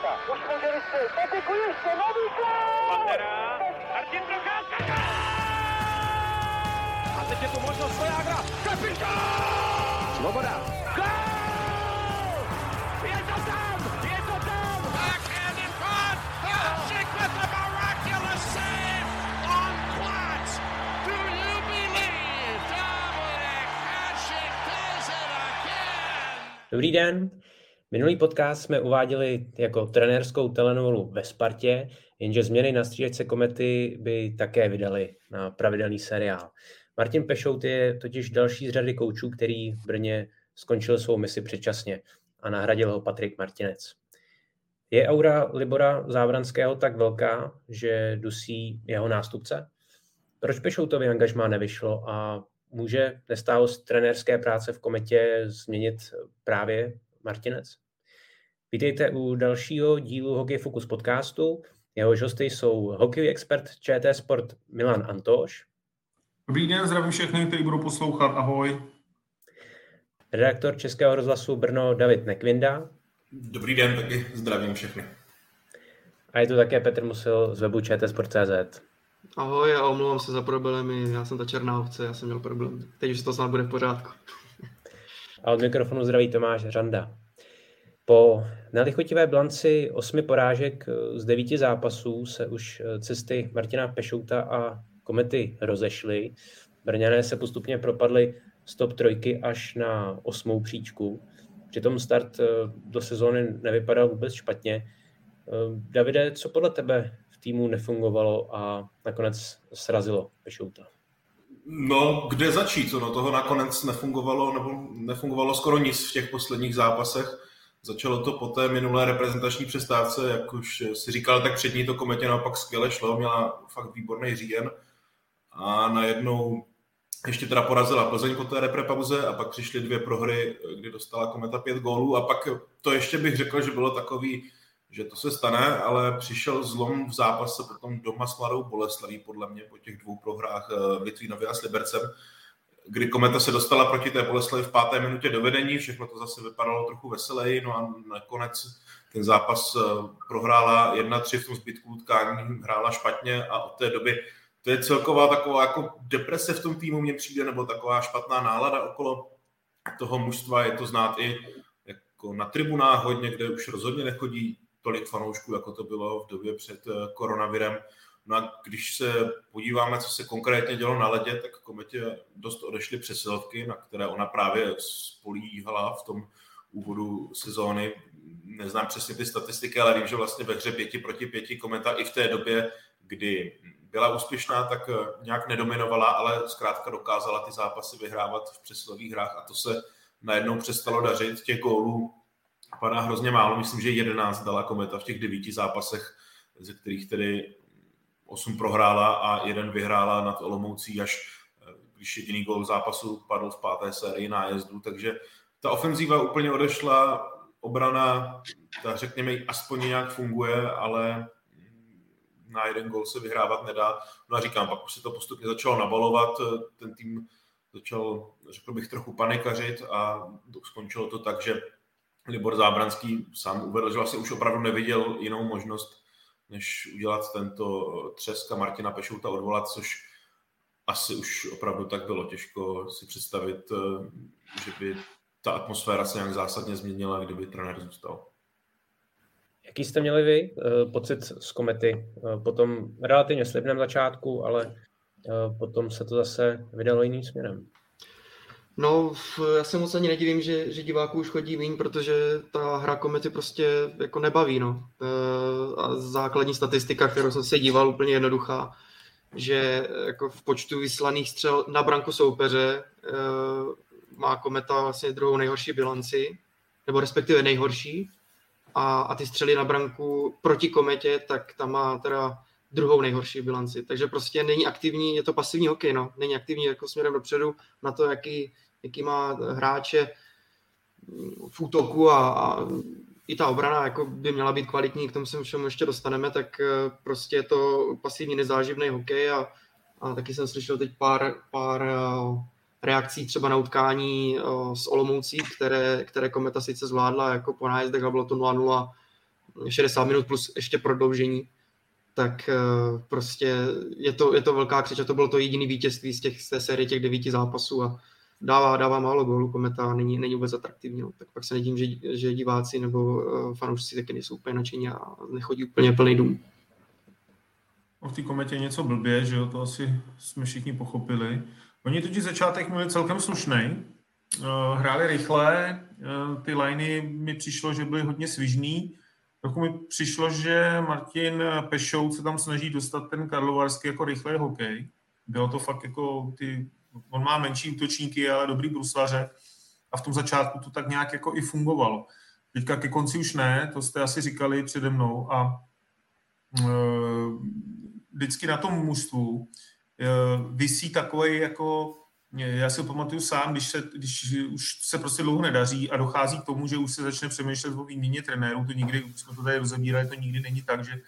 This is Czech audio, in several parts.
Procházka. Už může vystřelit. Patiku ještě, nový gol! Pantera, Martin Procházka, A teď je tu možnost Svojágra, kapitán! Svoboda. Gol! Je to tam, je to tam! Backhand in front. Hasek with the miraculous save on Platz. Do you believe Dominic Hasek does it again? Dobrý den. Minulý podcast jsme uváděli jako trenérskou telenovelu ve Spartě, jenže změny na střídačce komety by také vydali na pravidelný seriál. Martin Pešout je totiž další z řady koučů, který v Brně skončil svou misi předčasně a nahradil ho Patrik Martinec. Je aura Libora Závranského tak velká, že dusí jeho nástupce? Proč Pešoutovi angažmá nevyšlo a může nestálost trenérské práce v kometě změnit právě Martinec. Vítejte u dalšího dílu Hockey Focus podcastu. Jehož hosty jsou hokejový expert ČT Sport Milan Antoš. Dobrý den, zdravím všechny, kteří budou poslouchat. Ahoj. Redaktor Českého rozhlasu Brno David Nekvinda. Dobrý den, taky zdravím všechny. A je tu také Petr Musil z webu čtsport.cz. Ahoj a omlouvám se za problémy, já jsem ta černá ovce, já jsem měl problém. Teď už to snad bude v pořádku. A od mikrofonu zdraví Tomáš Řanda. Po nelichotivé blanci osmi porážek z devíti zápasů se už cesty Martina Pešouta a Komety rozešly. Brňané se postupně propadly z top trojky až na osmou příčku. Přitom start do sezóny nevypadal vůbec špatně. Davide, co podle tebe v týmu nefungovalo a nakonec srazilo Pešouta? No, kde začít? No, toho nakonec nefungovalo, nebo nefungovalo skoro nic v těch posledních zápasech. Začalo to po té minulé reprezentační přestávce, jak už si říkal, tak přední to kometě naopak skvěle šlo, měla fakt výborný říjen a najednou ještě teda porazila Plzeň po té reprepauze a pak přišly dvě prohry, kdy dostala kometa pět gólů a pak to ještě bych řekl, že bylo takový, že to se stane, ale přišel zlom v zápase potom doma s Mladou Boleslaví, podle mě po těch dvou prohrách v Litvínově a s Libercem, kdy Kometa se dostala proti té Boleslavi v páté minutě do vedení, všechno to zase vypadalo trochu veseleji, no a nakonec ten zápas prohrála 1-3 v tom zbytku utkání, hrála špatně a od té doby to je celková taková jako deprese v tom týmu mně přijde, nebo taková špatná nálada okolo toho mužstva, je to znát i jako na tribunách hodně, kde už rozhodně nechodí tolik fanoušků, jako to bylo v době před koronavirem. No a když se podíváme, co se konkrétně dělo na ledě, tak kometě dost odešly přesilovky, na které ona právě spolíhala v tom úvodu sezóny. Neznám přesně ty statistiky, ale vím, že vlastně ve hře pěti proti pěti kometa i v té době, kdy byla úspěšná, tak nějak nedominovala, ale zkrátka dokázala ty zápasy vyhrávat v přesilových hrách a to se najednou přestalo dařit. Těch gólů padá hrozně málo, myslím, že 11 dala kometa v těch devíti zápasech, ze kterých tedy 8 prohrála a jeden vyhrála nad Olomoucí, až když jediný gol zápasu padl v páté sérii nájezdu, takže ta ofenzíva úplně odešla, obrana, ta řekněme, aspoň nějak funguje, ale na jeden gol se vyhrávat nedá. No a říkám, pak už se to postupně začalo nabalovat, ten tým začal, řekl bych, trochu panikařit a skončilo to tak, že Libor Zábranský sám uvedl, že vlastně už opravdu neviděl jinou možnost, než udělat tento třeska Martina Pešouta odvolat, což asi už opravdu tak bylo těžko si představit, že by ta atmosféra se nějak zásadně změnila, kdyby trenér zůstal. Jaký jste měli vy pocit z komety po tom relativně slibném začátku, ale potom se to zase vydalo jiným směrem? No, já se moc ani nedivím, že, že diváků už chodí méně, protože ta hra komety prostě jako nebaví, no. A základní statistika, kterou jsem se díval, úplně jednoduchá, že jako v počtu vyslaných střel na branku soupeře má kometa vlastně druhou nejhorší bilanci, nebo respektive nejhorší, a, a ty střely na branku proti kometě, tak tam má teda druhou nejhorší bilanci. Takže prostě není aktivní, je to pasivní hokej, no. Není aktivní jako směrem dopředu na to, jaký, jaký má hráče v útoku a, a i ta obrana jako by měla být kvalitní, k tomu se všemu ještě dostaneme, tak prostě je to pasivní nezáživný hokej a, a taky jsem slyšel teď pár, pár reakcí třeba na utkání s Olomoucí, které, které Kometa sice zvládla jako po nájezdech a bylo to 0-0 60 minut plus ještě prodloužení, tak prostě je to, je to velká křič a to bylo to jediné vítězství z, těch, z té série těch devíti zápasů a dává, dává málo gólů, kometa není, není vůbec atraktivní. No. Tak pak se nedím, že, že diváci nebo uh, fanoušci taky nejsou úplně nadšení a nechodí úplně plný dům. V té kometě je něco blbě, že jo, to asi jsme všichni pochopili. Oni totiž začátek měli celkem slušný, uh, hráli rychle, uh, ty liney mi přišlo, že byly hodně svižný, Trochu mi přišlo, že Martin Pešou se tam snaží dostat ten karlovarský jako rychlý hokej. Bylo to fakt jako ty on má menší útočníky, ale dobrý bruslaře a v tom začátku to tak nějak jako i fungovalo. Teďka ke konci už ne, to jste asi říkali přede mnou a e, vždycky na tom mužstvu e, vysí takový jako já si pamatuju sám, když, se, když už se prostě dlouho nedaří a dochází k tomu, že už se začne přemýšlet o výměně trenérů, to nikdy, už jsme to tady rozebírali, to nikdy není tak, že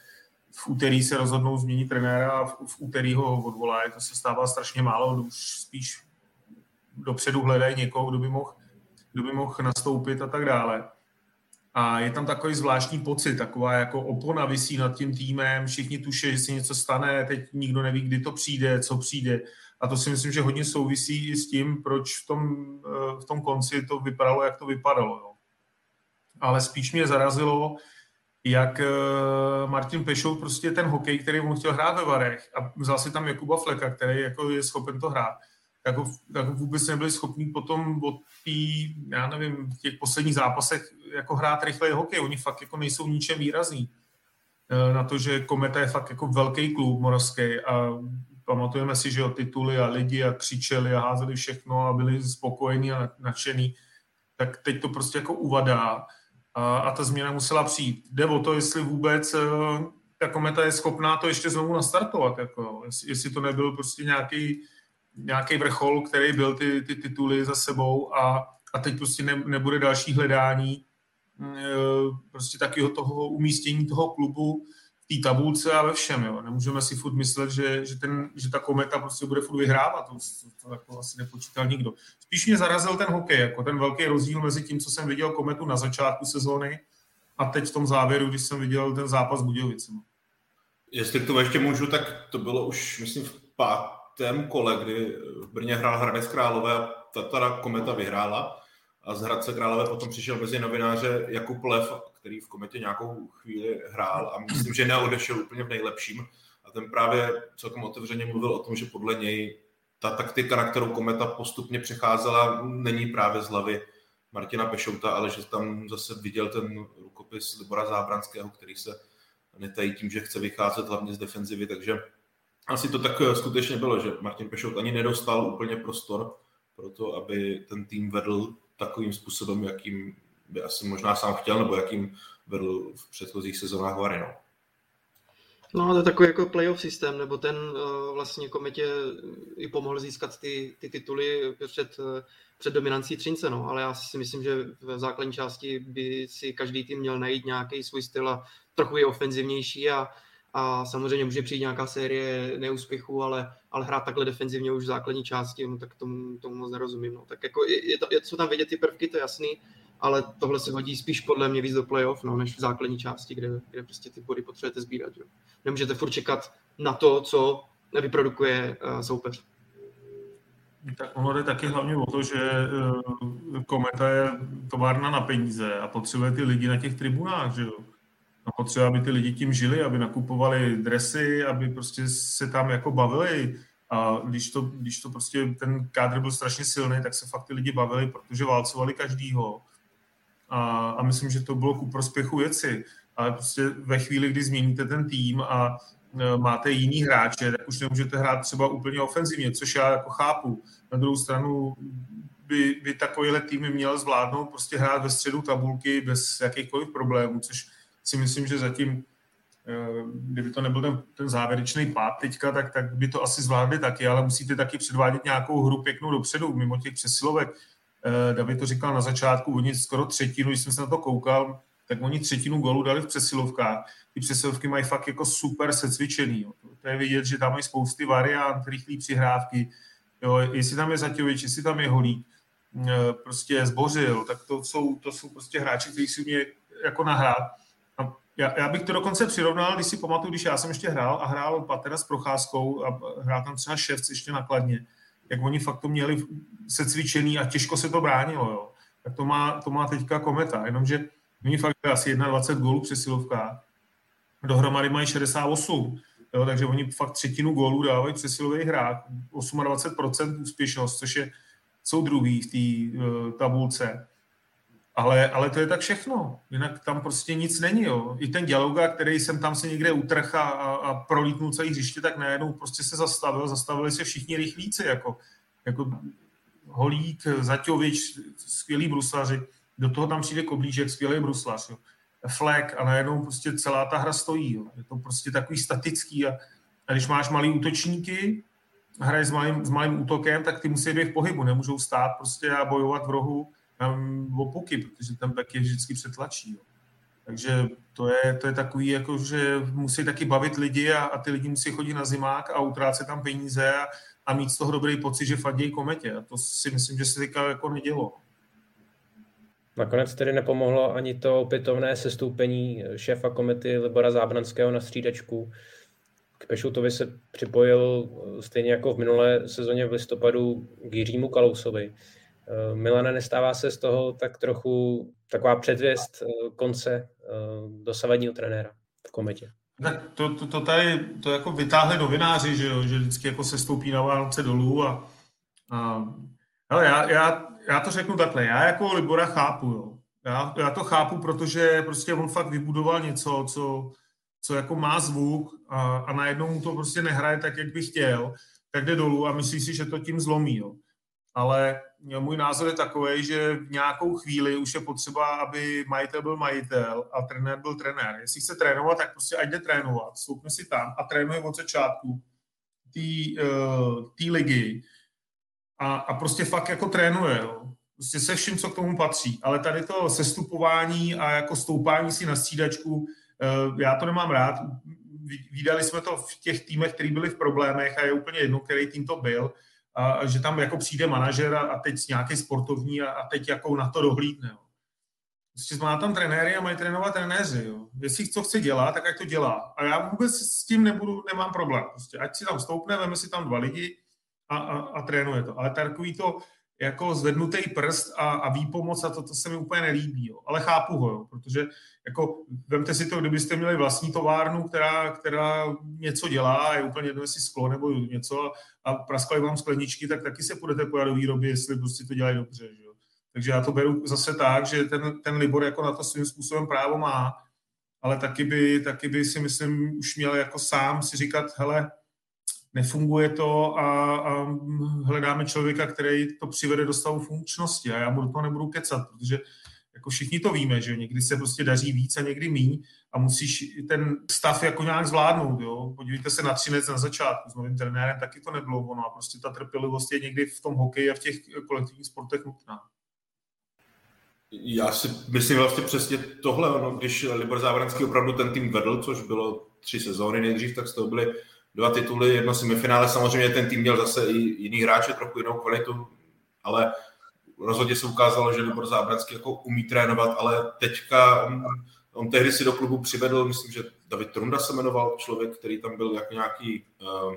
v úterý se rozhodnou změnit trenéra a v, v úterý ho odvolají. To se stává strašně málo, už spíš dopředu hledají někoho, kdo by mohl, kdo by mohl nastoupit a tak dále. A je tam takový zvláštní pocit, taková jako opona vysí nad tím týmem, všichni tuší, že si něco stane, teď nikdo neví, kdy to přijde, co přijde. A to si myslím, že hodně souvisí i s tím, proč v tom, eh, v tom konci to vypadalo, jak to vypadalo. Jo. Ale spíš mě zarazilo, jak eh, Martin Pešou prostě ten hokej, který on chtěl hrát ve Varech a vzal si tam Jakuba Fleka, který jako je schopen to hrát, tak ho vůbec nebyli schopni potom od tý, já nevím, v těch posledních zápasech jako hrát rychlej hokej. Oni fakt jako nejsou ničem výrazný. Eh, na to, že Kometa je fakt jako velký klub moravský a pamatujeme si, že o tituly a lidi a křičeli a házeli všechno a byli spokojení a nadšení, tak teď to prostě jako uvadá a, a ta změna musela přijít. Jde o to, jestli vůbec eh, ta kometa je schopná to ještě znovu nastartovat, jako, jestli, to nebyl prostě nějaký, nějaký vrchol, který byl ty, ty tituly za sebou a, a teď prostě ne, nebude další hledání mm, eh, prostě takového toho umístění toho klubu té tabulce a ve všem. Jo. Nemůžeme si furt myslet, že, že, ten, že ta kometa prostě bude furt vyhrávat. To, to, to jako asi nepočítal nikdo. Spíš mě zarazil ten hokej, jako ten velký rozdíl mezi tím, co jsem viděl kometu na začátku sezóny a teď v tom závěru, když jsem viděl ten zápas s Budějovicemi. Jestli k tomu ještě můžu, tak to bylo už, myslím, v pátém kole, kdy v Brně hrál Hradec Králové a ta, ta kometa vyhrála a z Hradce Králové potom přišel mezi novináře Jakub Lev, který v kometě nějakou chvíli hrál a myslím, že neodešel úplně v nejlepším. A ten právě celkem otevřeně mluvil o tom, že podle něj ta taktika, na kterou kometa postupně přecházela, není právě z hlavy Martina Pešouta, ale že tam zase viděl ten rukopis Libora Zábranského, který se netají tím, že chce vycházet hlavně z defenzivy, takže asi to tak skutečně bylo, že Martin Pešout ani nedostal úplně prostor pro to, aby ten tým vedl takovým způsobem, jakým by asi možná sám chtěl, nebo jakým vedl v předchozích sezónách Vary. No. To je takový jako playoff systém, nebo ten uh, vlastně kometě i pomohl získat ty, ty tituly před, uh, před dominancí Třince, no. ale já si myslím, že v základní části by si každý tým měl najít nějaký svůj styl a trochu je ofenzivnější a, a samozřejmě může přijít nějaká série neúspěchů, ale, ale hrát takhle defenzivně už v základní části, no, tak tomu, tomu moc nerozumím. No. Tak jako je, je, to, je, jsou tam vidět ty prvky, to je jasný, ale tohle se hodí spíš podle mě víc do playoff, no, než v základní části, kde, kde prostě ty body potřebujete sbírat. Jo. Nemůžete furt čekat na to, co nevyprodukuje uh, soupeř. Tak ono jde taky hlavně o to, že uh, Kometa je továrna na peníze a potřebuje ty lidi na těch tribunách, že jo. A potřebuje, aby ty lidi tím žili, aby nakupovali dresy, aby prostě se tam jako bavili. A když to, když to prostě ten kádr byl strašně silný, tak se fakt ty lidi bavili, protože válcovali každýho a, a myslím, že to bylo ku prospěchu věci. Ale prostě ve chvíli, kdy změníte ten tým a e, máte jiný hráče, tak už nemůžete hrát třeba úplně ofenzivně, což já jako chápu. Na druhou stranu by, by takovýhle tým měl zvládnout prostě hrát ve středu tabulky bez jakýchkoliv problémů, což si myslím, že zatím, e, kdyby to nebyl ten, ten závěrečný pád teďka, tak, tak by to asi zvládli taky, ale musíte taky předvádět nějakou hru pěknou dopředu, mimo těch přesilovek. Eh, David to říkal na začátku, oni skoro třetinu, když jsem se na to koukal, tak oni třetinu golů dali v přesilovkách. Ty přesilovky mají fakt jako super secvičený. Jo. To je vidět, že tam mají spousty variant, rychlé přihrávky. Jo. Jestli tam je Zatějovič, jestli tam je Holík, eh, prostě zbořil, tak to jsou, to jsou prostě hráči, kteří si mě jako nahrát. A já, já bych to dokonce přirovnal, když si pamatuju, když já jsem ještě hrál a hrál Patera s Procházkou a hrál tam třeba Ševc ještě nakladně, jak oni fakt to měli se cvičený a těžko se to bránilo, jo. Tak to má, to má teďka Kometa, jenomže oni fakt asi 21 gólů přesilovka, dohromady mají 68, jo, takže oni fakt třetinu gólů dávají přesilových hrách, 28% úspěšnost, což je, jsou druhý v té uh, tabulce. Ale, ale to je tak všechno. Jinak tam prostě nic není. Jo. I ten Dialoga, který jsem tam se někde utrh a, a, prolítnul celý hřiště, tak najednou prostě se zastavil. Zastavili se všichni rychlíci, jako, jako Holík, Zaťovič, skvělý bruslaři. Do toho tam přijde Koblížek, skvělý bruslař. Jo. Flek a najednou prostě celá ta hra stojí. Jo. Je to prostě takový statický a, a když máš malý útočníky, hraje s malým, s malým útokem, tak ty musí být v pohybu, nemůžou stát prostě a bojovat v rohu o puky, protože back je vždycky přetlačí. Jo. Takže to je, to je takový, jako, že musí taky bavit lidi a, a ty lidi musí chodit na zimák a utrácet tam peníze a, a mít z toho dobrý pocit, že fadějí kometě. A to si myslím, že se teďka jako nedělo. Nakonec tedy nepomohlo ani to opětovné sestoupení šéfa komety Libora Zábranského na střídačku. K Pešutovi se připojil stejně jako v minulé sezóně v listopadu k Jiřímu Kalousovi. Eh, Milane, nestává se z toho tak trochu taková předvěst eh, konce eh, dosavadního trenéra v kometě? Tak to, to, to tady to jako vytáhli novináři, že, jo, že vždycky jako se stoupí na Vánoce dolů a, a hele, já, já, já, to řeknu takhle, já jako Libora chápu, jo. Já, já to chápu, protože prostě on fakt vybudoval něco, co, co jako má zvuk a, a najednou mu to prostě nehraje tak, jak by chtěl, tak jde dolů a myslí si, že to tím zlomí, jo ale můj názor je takový, že v nějakou chvíli už je potřeba, aby majitel byl majitel a trenér byl trenér. Jestli chce trénovat, tak prostě ať jde trénovat, stoupne si tam a trénuje od začátku té uh, ligy a, a prostě fakt jako trénuje. Jo. Prostě se vším, co k tomu patří. Ale tady to sestupování a jako stoupání si na střídačku, uh, já to nemám rád. Vídali jsme to v těch týmech, který byli v problémech a je úplně jedno, který tým to byl a, že tam jako přijde manažer a, teď nějaký sportovní a, a teď jako na to dohlídne. Jo. Prostě má tam trenéry a mají trénovat trenéři. Jo. Jestli co chce dělat, tak ať to dělá. A já vůbec s tím nebudu, nemám problém. Prostě ať si tam stoupne, veme si tam dva lidi a, a, a trénuje to. Ale takový to, jako zvednutý prst a, a výpomoc a to, to se mi úplně nelíbí. Jo. Ale chápu ho, jo, protože jako vemte si to, kdybyste měli vlastní továrnu, která, která něco dělá, je úplně jedno, jestli sklo nebo něco praskali vám skleničky, tak taky se půjdete podat do výroby, jestli prostě to dělají dobře. Že. Takže já to beru zase tak, že ten, ten Libor jako na to svým způsobem právo má, ale taky by, taky by si myslím už měl jako sám si říkat, hele, nefunguje to a, a hledáme člověka, který to přivede do stavu funkčnosti a já mu do toho nebudu kecat, protože jako všichni to víme, že někdy se prostě daří víc a někdy míň a musíš ten stav jako nějak zvládnout, jo. Podívejte se na Třinec na začátku s novým trenérem, taky to nebylo ono a prostě ta trpělivost je někdy v tom hokeji a v těch kolektivních sportech nutná. Já si myslím vlastně přesně tohle, ono, když Libor Závranský opravdu ten tým vedl, což bylo tři sezóny nejdřív, tak z toho byly dva tituly, jedno semifinále, samozřejmě ten tým měl zase i jiný hráče, trochu jinou kvalitu, ale rozhodně se ukázalo, že Libor Zábranský jako umí trénovat, ale teďka on, on tehdy si do klubu přivedl, myslím, že David Trunda se jmenoval, člověk, který tam byl jako nějaký uh,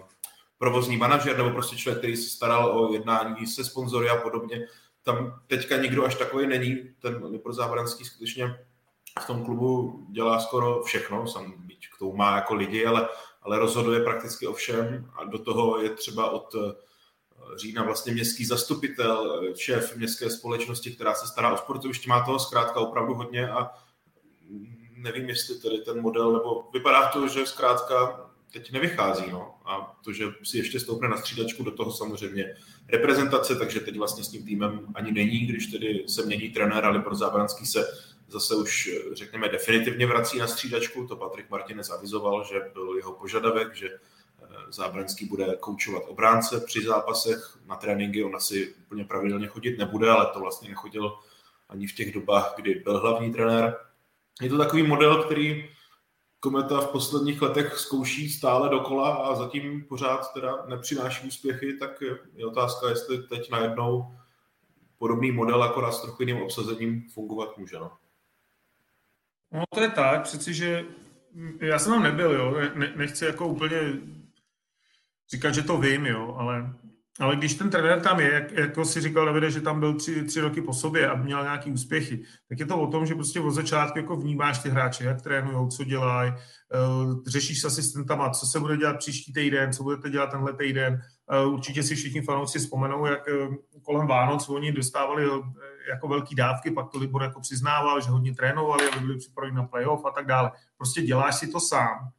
provozní manažer, nebo prostě člověk, který se staral o jednání se sponzory a podobně. Tam teďka nikdo až takový není. Ten Libor Zábranský skutečně v tom klubu dělá skoro všechno, sam k tomu má jako lidi, ale ale rozhoduje prakticky o všem a do toho je třeba od října vlastně městský zastupitel, šéf městské společnosti, která se stará o sportoviště, má toho zkrátka opravdu hodně a nevím, jestli tedy ten model, nebo vypadá to, že zkrátka teď nevychází, no. A to, že si ještě stoupne na střídačku, do toho samozřejmě reprezentace, takže teď vlastně s tím týmem ani není, když tedy se mění trenér, ale pro Zábranský se zase už, řekněme, definitivně vrací na střídačku. To Patrik Martinez avizoval, že byl jeho požadavek, že Zábranský bude koučovat obránce při zápasech. Na tréninky on asi úplně pravidelně chodit nebude, ale to vlastně nechodil ani v těch dobách, kdy byl hlavní trenér. Je to takový model, který Kometa v posledních letech zkouší stále dokola a zatím pořád teda nepřináší úspěchy, tak je otázka, jestli teď najednou podobný model, akorát s trochu jiným obsazením, fungovat může. No. No to je tak, přeci, že já jsem tam nebyl, jo, ne, nechci jako úplně říkat, že to vím, jo, ale, ale když ten trenér tam je, jak, jako si říkal Davide, že tam byl tři, tři roky po sobě a měl nějaký úspěchy, tak je to o tom, že prostě od začátku jako vnímáš ty hráče, jak trénují, co dělají, uh, řešíš s asistentama, co se bude dělat příští týden, co budete dělat tenhle týden. Uh, určitě si všichni fanoušci vzpomenou, jak uh, kolem Vánoc oni dostávali jako velký dávky, pak to Libor jako přiznával, že hodně trénovali, aby byli připraveni na playoff a tak dále. Prostě děláš si to sám.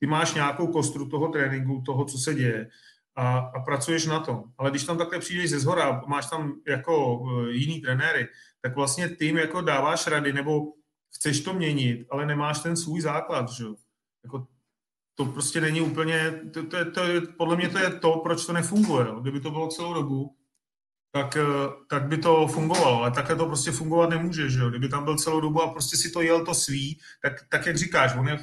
Ty máš nějakou kostru toho tréninku, toho, co se děje a, a pracuješ na tom. Ale když tam takhle přijdeš ze zhora, máš tam jako e, jiný trenéry, tak vlastně tím jako dáváš rady, nebo chceš to měnit, ale nemáš ten svůj základ, že Jako to prostě není úplně, to, to, to podle mě to je to, proč to nefunguje. Jo. Kdyby to bylo celou dobu, tak, eh, tak by to fungovalo. Ale takhle to prostě fungovat nemůže, že jo? Kdyby tam byl celou dobu a prostě si to jel to svý, tak, tak jak říkáš, on je,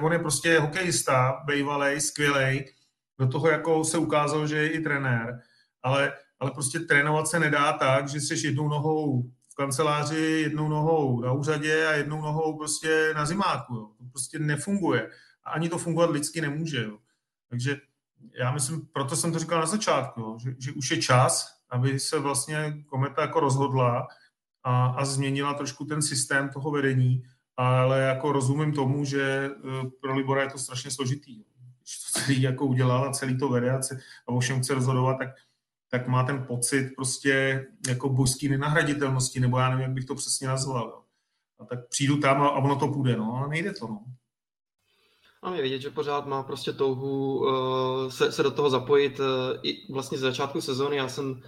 on je prostě hokejista, bejvalej, skvělej, do toho jako se ukázal, že je i trenér, ale, ale prostě trénovat se nedá tak, že jsi jednou nohou v kanceláři, jednou nohou na úřadě a jednou nohou prostě na zimáku. Jo. To prostě nefunguje. A ani to fungovat lidsky nemůže. Jo. Takže já myslím, proto jsem to říkal na začátku, jo, že, že už je čas, aby se vlastně kometa jako rozhodla a, a změnila trošku ten systém toho vedení, ale jako rozumím tomu, že e, pro Libora je to strašně složitý. Když to celý jako udělal a celý to vede a, a o všem chce rozhodovat, tak, tak má ten pocit prostě jako božský nenahraditelnosti, nebo já nevím, jak bych to přesně nazval. Jo. A tak přijdu tam a, a ono to půjde, no, ale nejde to, no. A je vidět, že pořád má prostě touhu uh, se, se do toho zapojit uh, i vlastně z začátku sezóny. Já jsem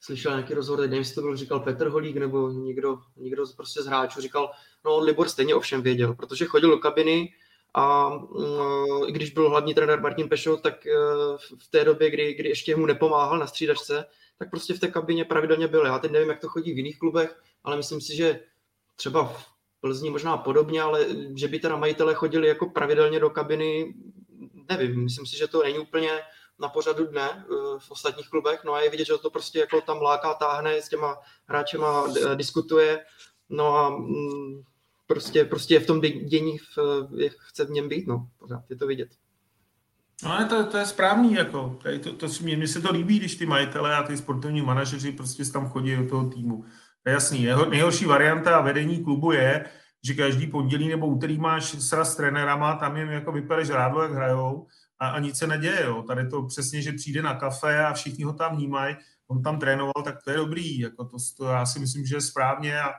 slyšel nějaký rozhovor, nevím, jestli to byl, říkal Petr Holík nebo někdo, někdo prostě z hráčů, říkal, no Libor stejně ovšem věděl, protože chodil do kabiny a uh, i když byl hlavní trenér Martin Pešov, tak uh, v té době, kdy, kdy ještě mu nepomáhal na střídačce, tak prostě v té kabině pravidelně byl. Já teď nevím, jak to chodí v jiných klubech, ale myslím si, že třeba v Plzni možná podobně, ale že by teda majitelé chodili jako pravidelně do kabiny, nevím, myslím si, že to není úplně na pořadu dne eh, v ostatních klubech, no a je vidět, že to prostě jako tam láká, táhne, s těma hráčema eh, diskutuje, no a mm, prostě, prostě je v tom dění, v, je, chce v něm být, no, pořád je to vidět. No ale to, to je správný, jako, to, to, to, mně se to líbí, když ty majitele a ty sportovní manažeři prostě tam chodí do toho týmu. To je jasný. Jeho, nejhorší varianta vedení klubu je, že každý pondělí nebo úterý máš sraz s trenérama, tam jim jako vypereš rádlo, jak hrajou a, a nic se neděje. Jo. Tady to přesně, že přijde na kafe a všichni ho tam vnímají, on tam trénoval, tak to je dobrý. Jako to, to já si myslím, že je správně a,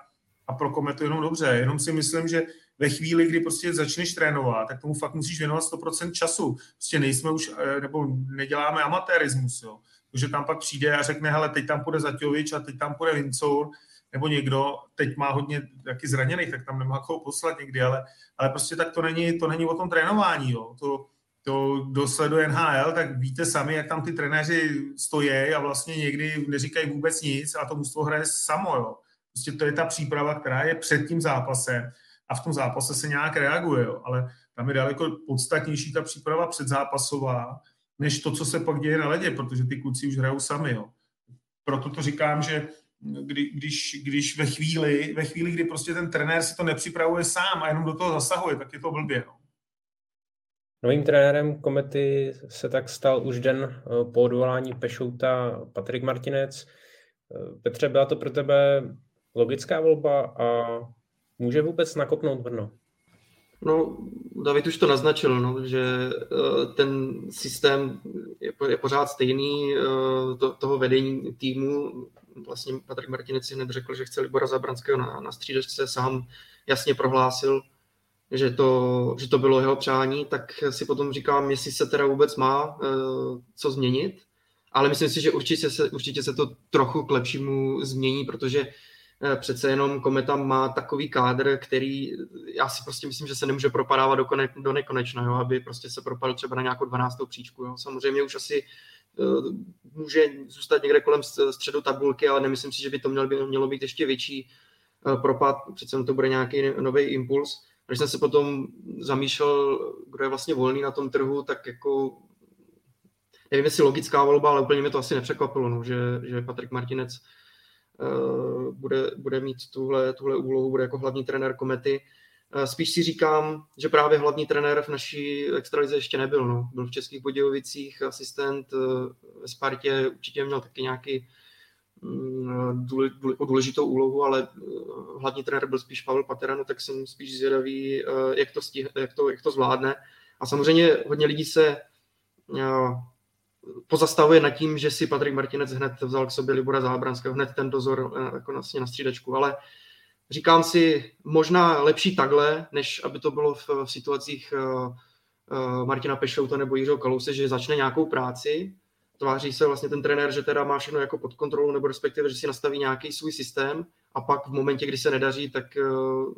a pro kometu jenom dobře. Jenom si myslím, že ve chvíli, kdy prostě začneš trénovat, tak tomu fakt musíš věnovat 100% času. Prostě nejsme už, eh, nebo neděláme amatérismus, jo. Protože tam pak přijde a řekne, hele, teď tam půjde Zaťovič a teď tam půjde Vincour nebo někdo teď má hodně taky zraněných, tak tam nemá koho poslat někdy, ale, ale prostě tak to není, to není o tom trénování. Jo. To, to, kdo sleduje NHL, tak víte sami, jak tam ty trenéři stojí a vlastně někdy neříkají vůbec nic a to mužstvo hraje samo. Jo. Prostě to je ta příprava, která je před tím zápasem a v tom zápase se nějak reaguje, jo. ale tam je daleko podstatnější ta příprava předzápasová, než to, co se pak děje na ledě, protože ty kluci už hrajou sami. Jo. Proto to říkám, že kdy, když, když ve chvíli, ve chvíli, kdy prostě ten trenér si to nepřipravuje sám a jenom do toho zasahuje, tak je to blbě. No. Novým trenérem Komety se tak stal už den eh, po odvolání Pešouta Patrik Martinec. Eh, Petře, byla to pro tebe logická volba a může vůbec nakopnout Brno? No, David už to naznačil, no, že uh, ten systém je, pořád stejný, to, toho vedení týmu vlastně Patrik Martinec si hned řekl, že chce Libora Zabranského na, na střídačce, sám jasně prohlásil, že to, že to bylo jeho přání, tak si potom říkám, jestli se teda vůbec má uh, co změnit, ale myslím si, že určitě se, určitě se to trochu k lepšímu změní, protože uh, přece jenom Kometa má takový kádr, který já si prostě myslím, že se nemůže propadávat do, kone, do nekonečna, jo, aby prostě se propadl třeba na nějakou 12. příčku. Jo. Samozřejmě už asi Eh, může zůstat někde kolem středu tabulky, ale nemyslím si, že by to mělo, by mělo být ještě větší eh, propad, přece to bude nějaký nový impuls. Když jsem se potom zamýšlel, kdo je vlastně volný na tom trhu, tak jako nevím, jestli logická volba, ale úplně mě to asi nepřekvapilo, no, že, že Patrik Martinec uh, bude, bude mít tuhle, tuhle úlohu, bude jako hlavní trenér komety. Eh, spíš si říkám, že právě hlavní trenér v naší extralize ještě nebyl. No. Byl v Českých Budějovicích asistent ve Spartě, určitě měl taky nějaký mm, důležitou úlohu, ale hlavní trenér byl spíš Pavel Paterano, tak jsem spíš zvědavý, jak to, stih, jak to, jak to zvládne. A samozřejmě hodně lidí se pozastavuje nad tím, že si Patrik Martinec hned vzal k sobě Libora Zábranského, hned ten dozor eh, jako na, na střídačku, ale říkám si, možná lepší takhle, než aby to bylo v, v situacích Martina Pešouta nebo Jiřího Kalouse, že začne nějakou práci, tváří se vlastně ten trenér, že teda má všechno jako pod kontrolou, nebo respektive, že si nastaví nějaký svůj systém a pak v momentě, kdy se nedaří, tak uh,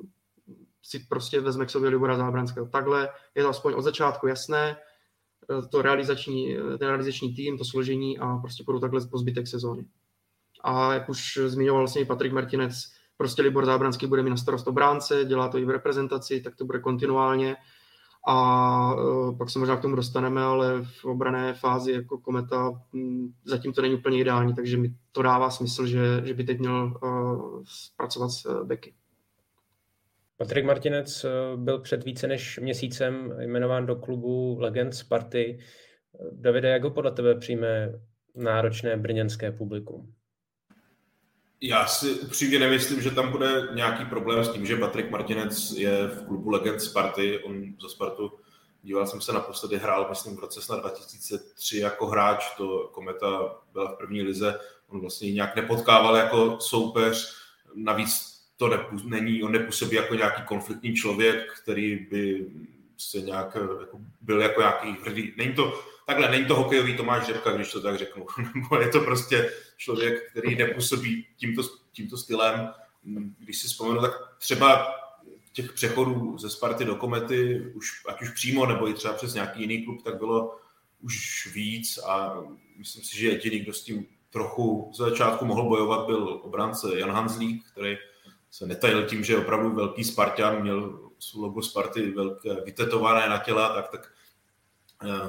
si prostě vezme k sobě Libora Zábranského. Takhle je to aspoň od začátku jasné, Eh, to realizační, eh, ten realizační tým, to složení a prostě půjdu takhle po zbytek sezóny. A jak už zmiňoval vlastně Patrik Martinec, prostě Libor Zábranský bude mít na starost obránce, dělá to i v reprezentaci, tak to bude kontinuálně. A uh, pak se možná k tomu dostaneme, ale v obrané fázi jako Kometa m, zatím to není úplně ideální, takže mi to dává smysl, že, že by teď měl uh, pracovat s beky. Patrik Martinec eh, byl před více než měsícem jmenován do klubu Legend Sparty. Davide, jak ho podle tebe přijme náročné brněnské publikum? Já si upřímně nemyslím, že tam bude nějaký problém s tím, že Patrik Martinec je v klubu Legend Sparty. On za Spartu, díval jsem se naposledy, hrál, myslím, v roce snad 2003 jako hráč, to Kometa byla v první lize, on vlastně nějak nepotkával jako soupeř, navíc to nepů, není, on nepůsobí jako nějaký konfliktní člověk, který by se nějak jako, byl jako nějaký hrdý. Není to, takhle, není to hokejový Tomáš Řepka, když to tak řeknu. Nebo je to prostě člověk, který nepůsobí tímto, tímto stylem. Když si vzpomenu, tak třeba těch přechodů ze Sparty do Komety, už, ať už přímo, nebo i třeba přes nějaký jiný klub, tak bylo už víc a myslím si, že jediný, kdo s tím trochu z začátku mohl bojovat, byl obránce Jan Hanzlík, který se netajil tím, že je opravdu velký Spartan, měl logo Sparty velké vytetované na těla, tak, tak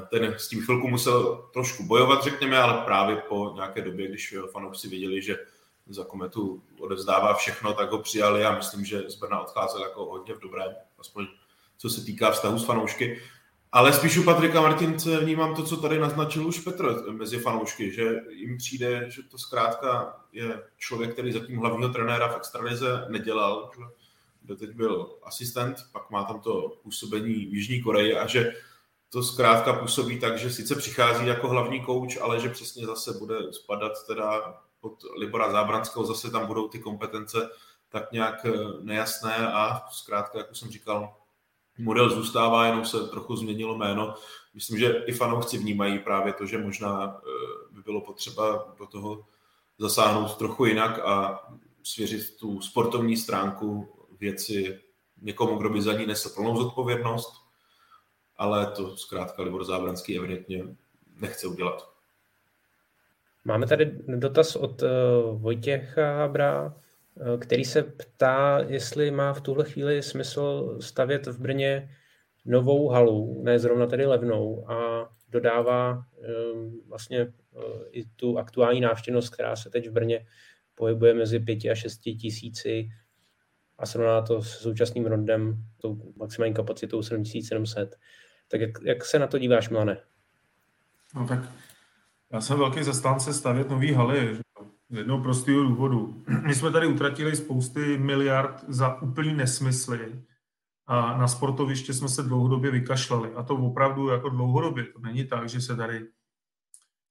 ten s tím chvilku musel trošku bojovat, řekněme, ale právě po nějaké době, když fanoušci viděli, že za kometu odevzdává všechno, tak ho přijali a myslím, že z Brna odcházel jako hodně v dobrém, aspoň co se týká vztahu s fanoušky. Ale spíš u Patrika Martince vnímám to, co tady naznačil už Petr mezi fanoušky, že jim přijde, že to zkrátka je člověk, který zatím hlavního trenéra v extralize nedělal, že teď byl asistent, pak má tam to působení v Jižní Koreji a že to zkrátka působí tak, že sice přichází jako hlavní kouč, ale že přesně zase bude spadat teda pod Libora Zábranského, zase tam budou ty kompetence tak nějak nejasné a zkrátka, jak už jsem říkal, model zůstává, jenom se trochu změnilo jméno. Myslím, že i fanoušci vnímají právě to, že možná eh, by bylo potřeba do toho zasáhnout trochu jinak a svěřit tu sportovní stránku věci někomu, kdo by za ní nesl plnou zodpovědnost, ale to zkrátka Libor Zábranský evidentně nechce udělat. Máme tady dotaz od uh, Vojtěcha Habra. Eh, který se ptá, jestli má v tuhle chvíli smysl stavět v Brně novou halu, ne zrovna tedy levnou, a dodává ehm, vlastně eh, i tu aktuální návštěvnost, která se teď v Brně pohybuje mezi 5 a 6 tisíci a srovná to s současným rondem, tou maximální kapacitou 7700. Tak jak, jak se na to díváš, Mlane? No tak já jsem velký zastánce stavět nový haly. Z jednoho prostého důvodu. My jsme tady utratili spousty miliard za úplný nesmysly a na sportoviště jsme se dlouhodobě vykašlali. A to opravdu jako dlouhodobě. To není tak, že se tady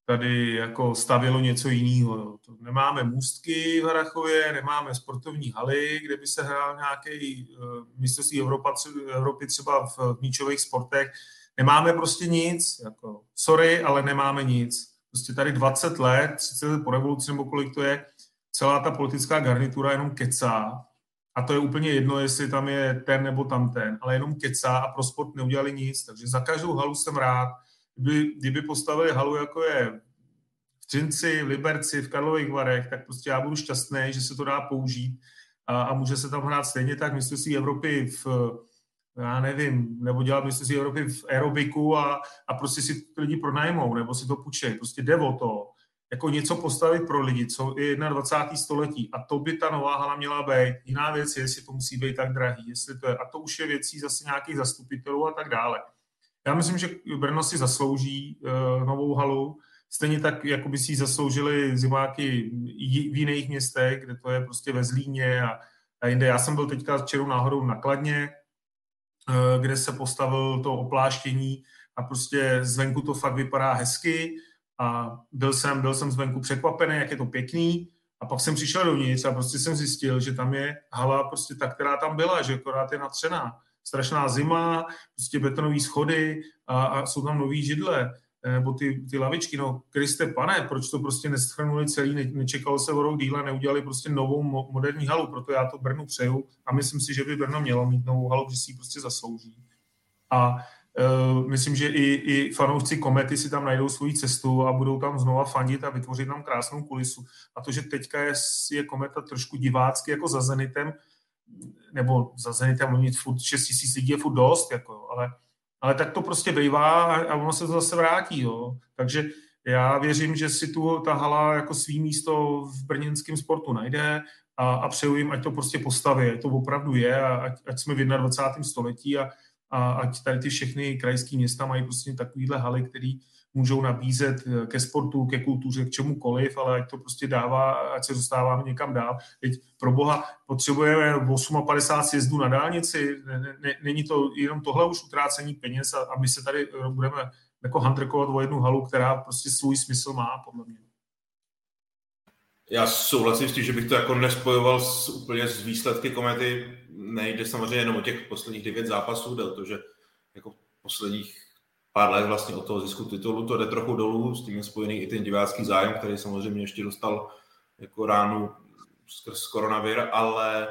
tady jako stavělo něco jiného. Nemáme můstky v Harachově, nemáme sportovní haly, kde by se hrál nějaký uh, mistrovství Evropa, Evropy třeba v míčových sportech. Nemáme prostě nic. Jako, sorry, ale nemáme nic prostě tady 20 let, 30 let po revoluci nebo kolik to je, celá ta politická garnitura jenom kecá a to je úplně jedno, jestli tam je ten nebo tam ten, ale jenom kecá a pro sport neudělali nic, takže za každou halu jsem rád. Kdyby, kdyby postavili halu, jako je v Třinci, v Liberci, v Karlových Varech, tak prostě já budu šťastný, že se to dá použít a, a může se tam hrát stejně tak si Evropy v já nevím, nebo dělat mistrovství Evropy v aerobiku a, a prostě si lidi pronajmou, nebo si to půjčej. Prostě jde o to, jako něco postavit pro lidi, co je 21. století. A to by ta nová hala měla být. Jiná věc je, jestli to musí být tak drahý, jestli to je. A to už je věcí zase nějakých zastupitelů a tak dále. Já myslím, že Brno si zaslouží uh, novou halu, stejně tak, jako by si ji zasloužili zimáky v jiných městech, kde to je prostě ve Zlíně a, a jinde. Já jsem byl teďka čerou náhodou na Kladně, uh, kde se postavil to opláštění a prostě zvenku to fakt vypadá hezky a byl jsem, byl jsem zvenku překvapený, jak je to pěkný a pak jsem přišel dovnitř a prostě jsem zjistil, že tam je hala prostě ta, která tam byla, že akorát je natřená. Strašná zima, prostě betonové schody a, a jsou tam nový židle nebo ty, ty lavičky, no Kriste pane, proč to prostě nestrhnuli celý, ne, nečekalo se o rok díle, neudělali prostě novou mo, moderní halu, proto já to Brnu přeju a myslím si, že by Brno mělo mít novou halu, že si ji prostě zaslouží. A Uh, myslím, že i, i fanoušci Komety si tam najdou svoji cestu a budou tam znova fandit a vytvořit nám krásnou kulisu. A to, že teďka je, je Kometa trošku divácky jako za Zenitem, nebo za Zenitem oni furt 6 tisíc lidí je furt dost, jako, ale, ale tak to prostě bývá a, a ono se to zase vrátí. Jo. Takže já věřím, že si tu ta hala jako svý místo v brněnském sportu najde a, a přeju jim, ať to prostě postaví, ať to opravdu je a ať, ať jsme v 21. století a, a ať tady ty všechny krajské města mají prostě takovýhle haly, které můžou nabízet eh, ke sportu, ke kultuře, k čemukoliv, ale ať to prostě dává, ať se dostáváme někam dál. Teď pro boha potřebujeme 58 sjezdů na dálnici, není to jenom tohle už utrácení peněz a, a my se tady budeme jako handrkovat o jednu halu, která prostě svůj smysl má, podle mě. Já souhlasím s tím, že bych to jako nespojoval s, úplně s výsledky komety. Nejde samozřejmě jenom o těch posledních devět zápasů, jde o to, že jako posledních pár let vlastně od toho zisku titulu to jde trochu dolů, s tím je spojený i ten divácký zájem, který samozřejmě ještě dostal jako ránu skrz koronavir, ale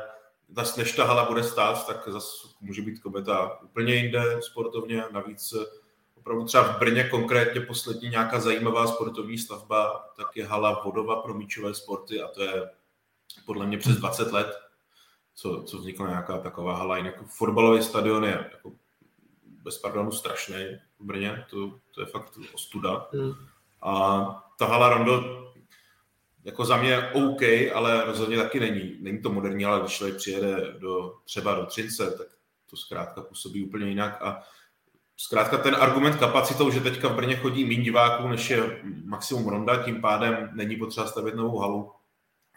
než ta hala bude stát, tak zase může být kometa úplně jinde sportovně, navíc opravdu třeba v Brně konkrétně poslední nějaká zajímavá sportovní stavba, tak je hala Vodova pro míčové sporty a to je podle mě přes 20 let, co, co vznikla nějaká taková hala. Jinak fotbalový stadion je jako bez pardonu strašný v Brně, to, to je fakt ostuda. Hmm. A ta hala Rondo jako za mě OK, ale rozhodně taky není. Není to moderní, ale když člověk přijede do, třeba do Třince, tak to zkrátka působí úplně jinak a zkrátka ten argument kapacitou, že teďka v Brně chodí méně diváků, než je maximum ronda, tím pádem není potřeba stavět novou halu,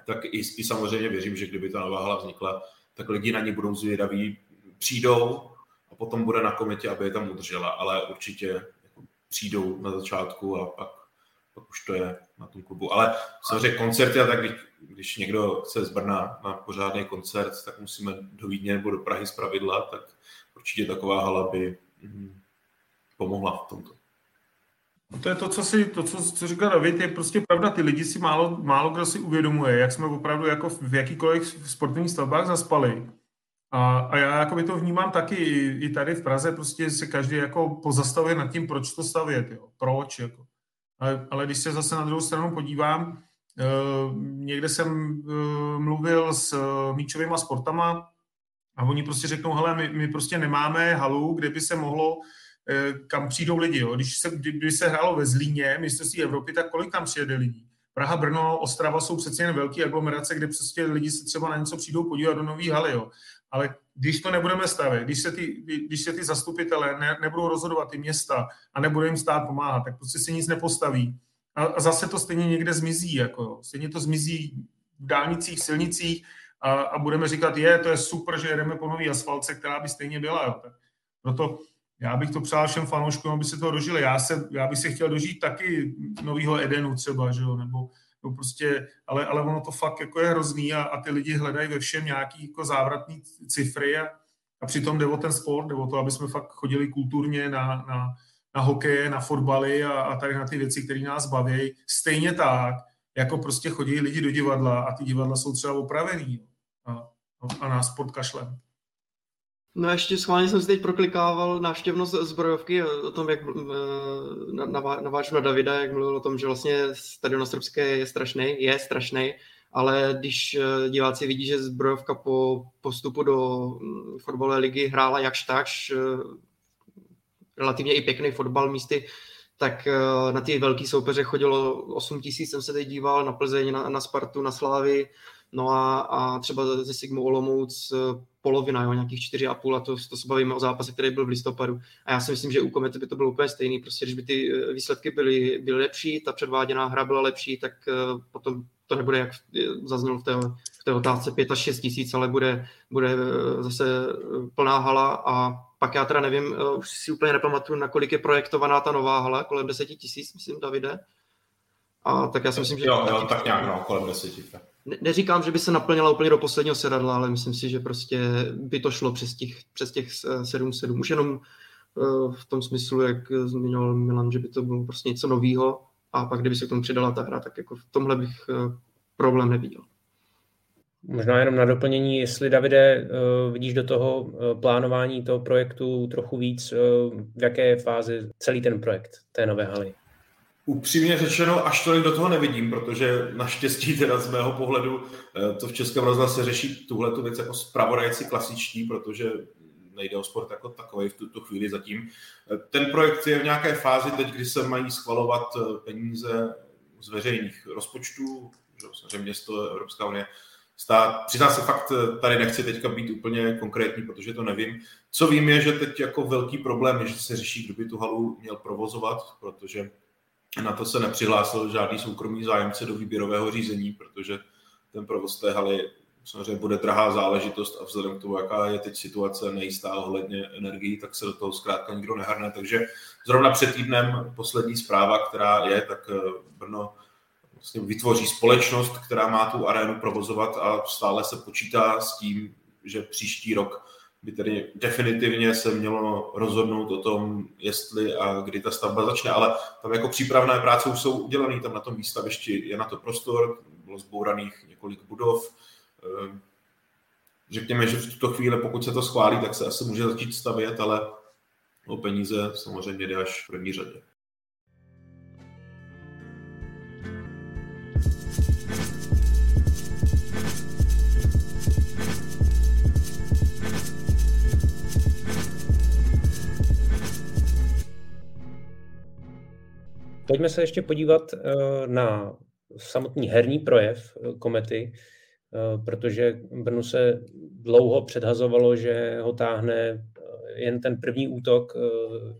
tak i, i samozřejmě věřím, že kdyby ta nová hala vznikla, tak lidi na ní budou zvědaví, přijdou potom bude na kometě, aby je tam udržela, ale určitě jako přijdou na začátku a pak, pak už to je na tom klubu. Ale samozřejmě koncerty, a tak když, když někdo chce z Brna na pořádný koncert, tak musíme do Vídně nebo do Prahy z pravidla, tak určitě taková hala by mm, pomohla v tomto. No to je to, co, si, to, co, co říká David, je prostě pravda. Ty lidi si málo, málo kdo si uvědomuje, jak jsme opravdu jako v jakýkoliv sportovních stavbách zaspali. A, a já jako by to vnímám taky i, i tady v Praze, prostě se každý jako pozastavuje nad tím, proč to stavět, jo. proč. Jako. Ale, ale když se zase na druhou stranu podívám, uh, někde jsem uh, mluvil s uh, míčovými sportama a oni prostě řeknou, hele, my, my prostě nemáme halu, kde by se mohlo Eh, kam přijdou lidi. Jo. Když se, kdyby se hrálo ve Zlíně, mistrovství Evropy, tak kolik tam přijede lidí? Praha, Brno, Ostrava jsou přece jen velké aglomerace, kde prostě lidi se třeba na něco přijdou podívat do nový haly. Jo. Ale když to nebudeme stavět, když se ty, když se ty zastupitelé ne, nebudou rozhodovat, ty města, a nebude jim stát pomáhat, tak prostě se nic nepostaví. A, a zase to stejně někde zmizí. Jako. Stejně to zmizí v dálnicích, silnicích a, a budeme říkat, je, to je super, že jedeme po nový asfaltce, která by stejně byla. Jo. Tak proto já bych to přál všem fanouškům, aby se to dožili. Já, se, já bych si chtěl dožít taky nového Edenu třeba, že jo, nebo, nebo prostě, ale, ale ono to fakt jako je hrozný a, a ty lidi hledají ve všem nějaký jako závratný cifry a, a přitom jde o ten sport, jde o to, aby jsme fakt chodili kulturně na, na, na hokeje, na fotbaly a, a tady na ty věci, které nás baví. Stejně tak, jako prostě chodí lidi do divadla a ty divadla jsou třeba opravený a, a nás sport kašlem. No ještě schválně jsem si teď proklikával návštěvnost zbrojovky o tom, jak navážu na Davida, jak mluvil o tom, že vlastně stadion na Srbské je strašný, je strašný, ale když eh, diváci vidí, že zbrojovka po postupu do fotbalové ligy hrála jakž takž, eh, relativně i pěkný fotbal místy, tak uh, na ty velké soupeře chodilo 8 tisíc, jsem se teď díval, na Plzeň, na, na Spartu, na Slávy, no a, a třeba ze Sigmu Olomouc polovina, jo, nějakých 4,5 a to, to se bavíme o zápase, který byl v listopadu. A já si myslím, že u Komety by to bylo úplně stejný. Prostě když by ty eh, výsledky byly, byly lepší, ta předváděná hra byla lepší, tak uh, potom to nebude, jak zaznělo v té, v té otázce, 5 až 6 tisíc, ale bude, bude eh, zase plná hala a pak já teda nevím, už si úplně nepamatuju, na kolik je projektovaná ta nová hala, kolem 10 tisíc, myslím, Davide. A tak já si myslím, že... Jo, jo tak nějak, no, kolem 10. Tak ne, neříkám, že by se naplnila úplně do posledního sedadla, ale myslím si, že prostě by to šlo přes těch, přes těch 7-7. Už jenom uh, v tom smyslu, jak zmiňoval Milan, že by to bylo prostě něco nového a pak kdyby se k tomu přidala ta hra, tak jako v tomhle bych uh, problém neviděl. Možná jenom na doplnění, jestli Davide, vidíš do toho plánování toho projektu trochu víc, v jaké fázi celý ten projekt té nové haly? Upřímně řečeno, až tolik do toho nevidím, protože naštěstí teda z mého pohledu eh, to v Českém rozhlase řeší tuhle tu věc jako zpravodajci klasičtí, protože nejde o sport jako takový v tuto chvíli zatím. Eh, ten projekt je v nějaké fázi teď, kdy se mají schvalovat eh, peníze z veřejných rozpočtů, samozřejmě město, Evropská unie, stát. Přiznám se fakt, tady nechci teďka být úplně konkrétní, protože to nevím. Co vím je, že teď jako velký problém je, že se řeší, kdo by tu halu měl provozovat, protože na to se nepřihlásil žádný soukromý zájemce do výběrového řízení, protože ten provoz té haly samozřejmě bude drahá záležitost a vzhledem k tomu, jaká je teď situace nejistá ohledně energií, tak se do toho zkrátka nikdo nehrne. Takže zrovna před týdnem poslední zpráva, která je, tak eh, Brno vlastně vytvoří společnost, která má tu arénu provozovat a stále se počítá s tím, že příští rok by tedy definitivně se mělo rozhodnout o tom, jestli a kdy ta stavba začne, ale tam jako přípravné práce už jsou udělané, tam na tom výstavišti je na to prostor, bylo zbouraných několik budov. Ehm, řekněme, že v tuto chvíli, pokud se to schválí, tak se asi může začít stavět, ale o peníze samozřejmě jde až v první řadě. Pojďme se ještě podívat eh, na samotný herní projev eh, komety, eh, protože Brnu se dlouho předhazovalo, že ho táhne jen ten první útok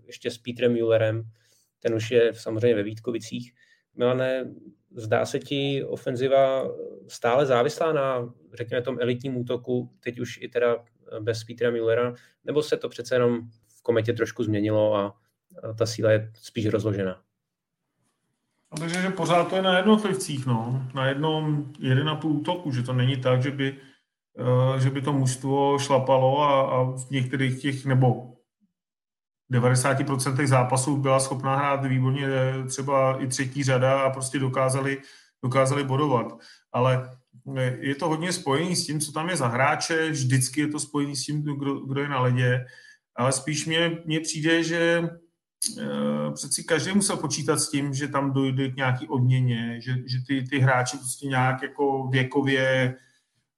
ještě s Petrem Müllerem, ten už je samozřejmě ve Vítkovicích. Milane, zdá se ti ofenziva stále závislá na, řekněme, tom elitním útoku, teď už i teda bez Petra Müllera, nebo se to přece jenom v kometě trošku změnilo a ta síla je spíš rozložená? Takže že pořád to je na jednotlivcích, no. Na jednom jeden a půl útoku, že to není tak, že by, uh, že by to mužstvo šlapalo a, a v některých těch, nebo 90% zápasů byla schopná hrát výborně eh, třeba i třetí řada a prostě dokázali, dokázali bodovat. Ale eh, je to hodně spojený s tím, co tam je za hráče, vždycky je to spojený s tím, kdo, kdo je na ledě, ale spíš mně přijde, že Eh, přeci každý musel počítat s tím, že tam dojde k nějaký odměně, že, že ty, ty hráči prostě nějak jako věkově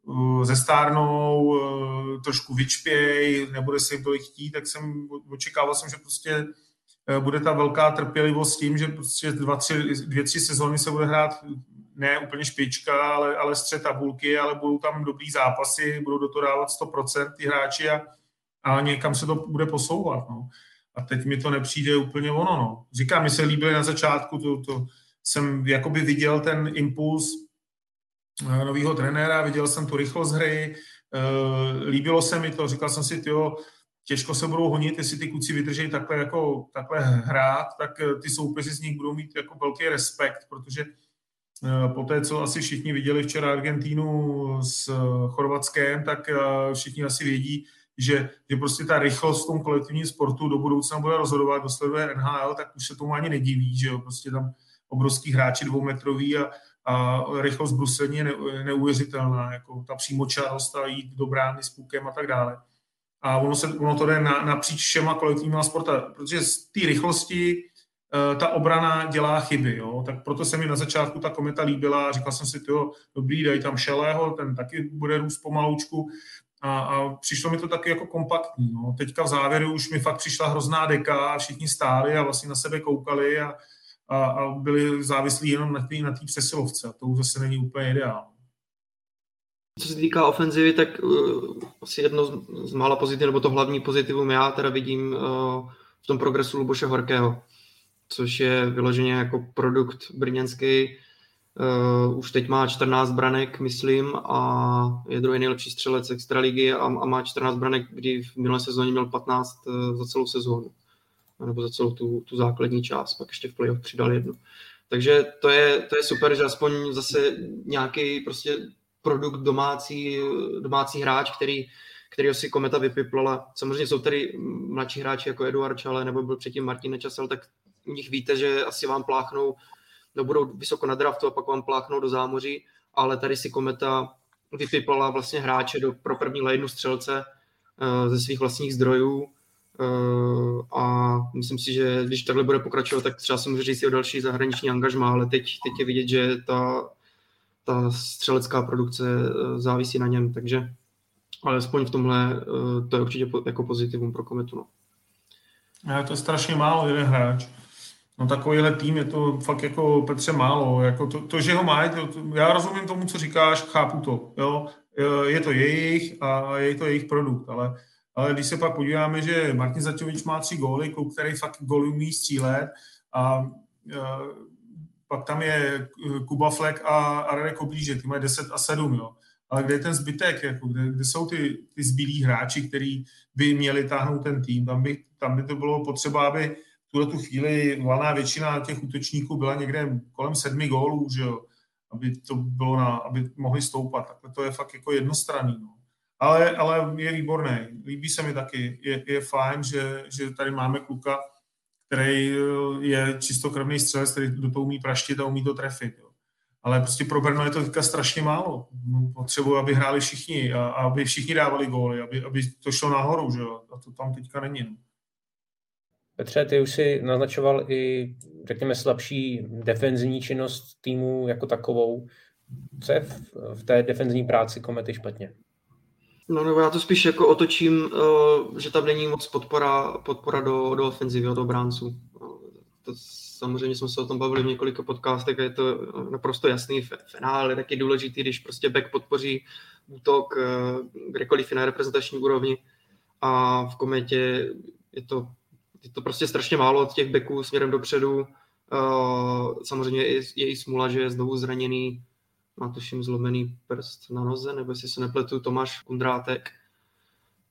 uh, zestárnou, uh, trošku vyčpěj, nebude jim tolik chtít, tak jsem očekával jsem, že prostě bude ta velká trpělivost s tím, že prostě dva, tři, dvě, tři sezóny se bude hrát ne úplně špička, ale, ale střed tabulky, ale budou tam dobrý zápasy, budou do toho dávat 100% ty hráči a, a někam se to bude posouvat. No. A teď mi to nepřijde úplně ono. No. Říkám, mi se líbilo na začátku, to, to jsem jakoby viděl ten impuls eh, nového trenéra, viděl jsem tu rychlost hry, eh, líbilo se mi to, říkal jsem si, tyjo, těžko se budou honit, jestli ty kluci vydrží takhle, jako, takhle hrát, tak eh, ty soupeři z nich budou mít jako velký respekt, protože po té, co asi všichni viděli včera Argentínu s Chorvatskem, tak všichni asi vědí, že, že prostě ta rychlost v tom kolektivním sportu do budoucna bude rozhodovat, kdo sleduje NHL, tak už se tomu ani nediví, že jo, prostě tam obrovský hráči dvoumetrový a, a rychlost bruslení je ne, neuvěřitelná, jako ta přímočarost a jít do brány s pukem a tak dále. A ono, se, ono to jde na, napříč všema kolektivníma sporta, protože z té rychlosti uh, ta obrana dělá chyby, jo? tak proto se mi na začátku ta kometa líbila a říkal jsem si, jo, dobrý, daj tam Šelého, ten taky bude růst pomaloučku, a, a přišlo mi to taky jako kompaktní. No. Teďka v závěru už mi fakt přišla hrozná deka a všichni stáli a vlastně na sebe koukali a, a, a byli závislí jenom na té na přesilovce. A to už zase není úplně ideální. Co se týká ofenzivy, tak uh, asi jedno z, z mála pozitiv, nebo to hlavní pozitivum já teda vidím uh, v tom progresu Luboše Horkého, což je vyloženě jako produkt brněnský. Uh, už teď má 14 branek, myslím, a je druhý nejlepší střelec extraligy a, a má 14 branek, kdy v minulé sezóně měl 15 uh, za celou sezónu, nebo za celou tu, tu základní část, pak ještě v playoff přidal jednu. Takže to je, to je super, že aspoň zase nějaký prostě produkt domácí, domácí hráč, který, který si Kometa vypiplala. Samozřejmě jsou tady mladší hráči jako Eduard Čale nebo byl předtím Martin Nečasel, tak u nich víte, že asi vám pláchnou, no budou vysoko na draftu a pak vám pláchnou do zámoří, ale tady si Kometa vypiplala vlastně hráče do, pro první lejnu střelce uh, ze svých vlastních zdrojů uh, a myslím si, že když takhle bude pokračovat, tak třeba si můžu říct i o další zahraniční angažmá, ale teď, teď je vidět, že ta ta střelecká produkce eh, závisí na něm, takže alespoň v tomhle eh, to je určitě jako pozitivum pro Kometu. No. Je to strašně málo, jeden hráč. No takovýhle tým je to fakt jako Petře málo. Jako to, to že ho má, to, to, já rozumím tomu, co říkáš, chápu to. Jo? Je to jejich a je to jejich produkt, ale, ale když se pak podíváme, že Martin Zaťovič má tři góly, kluk, který fakt góly umí střílet a pak tam je Kuba Fleck a, a Radek Oblíže, ty mají 10 a 7, jo. Ale kde je ten zbytek, jako kde, kde jsou ty, ty zbylí hráči, kteří by měli táhnout ten tým, tam by, tam by to bylo potřeba, aby tuhle tu chvíli valná většina těch útočníků byla někde kolem sedmi gólů, že jo, aby to bylo na, aby mohli stoupat. Takhle to je fakt jako jednostranný, no. Ale, ale je výborný. Líbí se mi taky. Je, je fajn, že, že tady máme kluka, který eh, je čistokrvný střelec, který do toho umí praštit a umí to trefit. Jo. Ale prostě pro Brno je to teďka strašně málo. No, potřebuji, aby hráli všichni a, a aby všichni dávali góly, aby, aby to šlo nahoru, že jo. A to tam teďka není. No. Petře, ty už si naznačoval i, řekněme, slabší defenzivní činnost týmu jako takovou. Co je v, v té defenzivní práci komety špatně? No nebo já to spíš jako otočím, uh, že tam není moc podpora, podpora do, do ofenzivy od obránců. To samozřejmě jsme se o tom bavili v několika podcastech je to naprosto jasný finál, je taky důležitý, když prostě back podpoří útok kdekoliv na reprezentační úrovni a v kometě je to, je to prostě strašně málo od těch backů směrem dopředu. Uh, samozřejmě je, i smula, že je znovu zraněný má tuším zlomený prst na noze, nebo jestli se nepletu, Tomáš Kundrátek,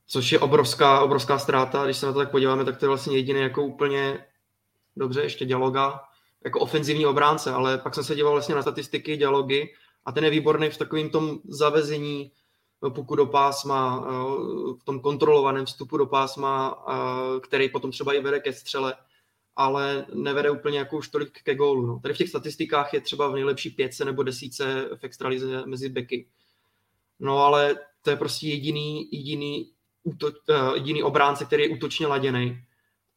což je obrovská, obrovská ztráta. Když se na to tak podíváme, tak to je vlastně jediný jako úplně dobře, ještě dialoga, jako ofenzivní obránce, ale pak jsem se díval vlastně na statistiky, dialogy a ten je výborný v takovém tom zavezení puku do pásma, eh, v tom kontrolovaném vstupu do pásma, eh, který potom třeba i vede ke střele ale nevede úplně jako už tolik ke gólu. No. Tady v těch statistikách je třeba v nejlepší pětce nebo desíce v extralize mezi beky. No ale to je prostě jediný, jediný, úto, uh, jediný obránce, který je útočně laděný.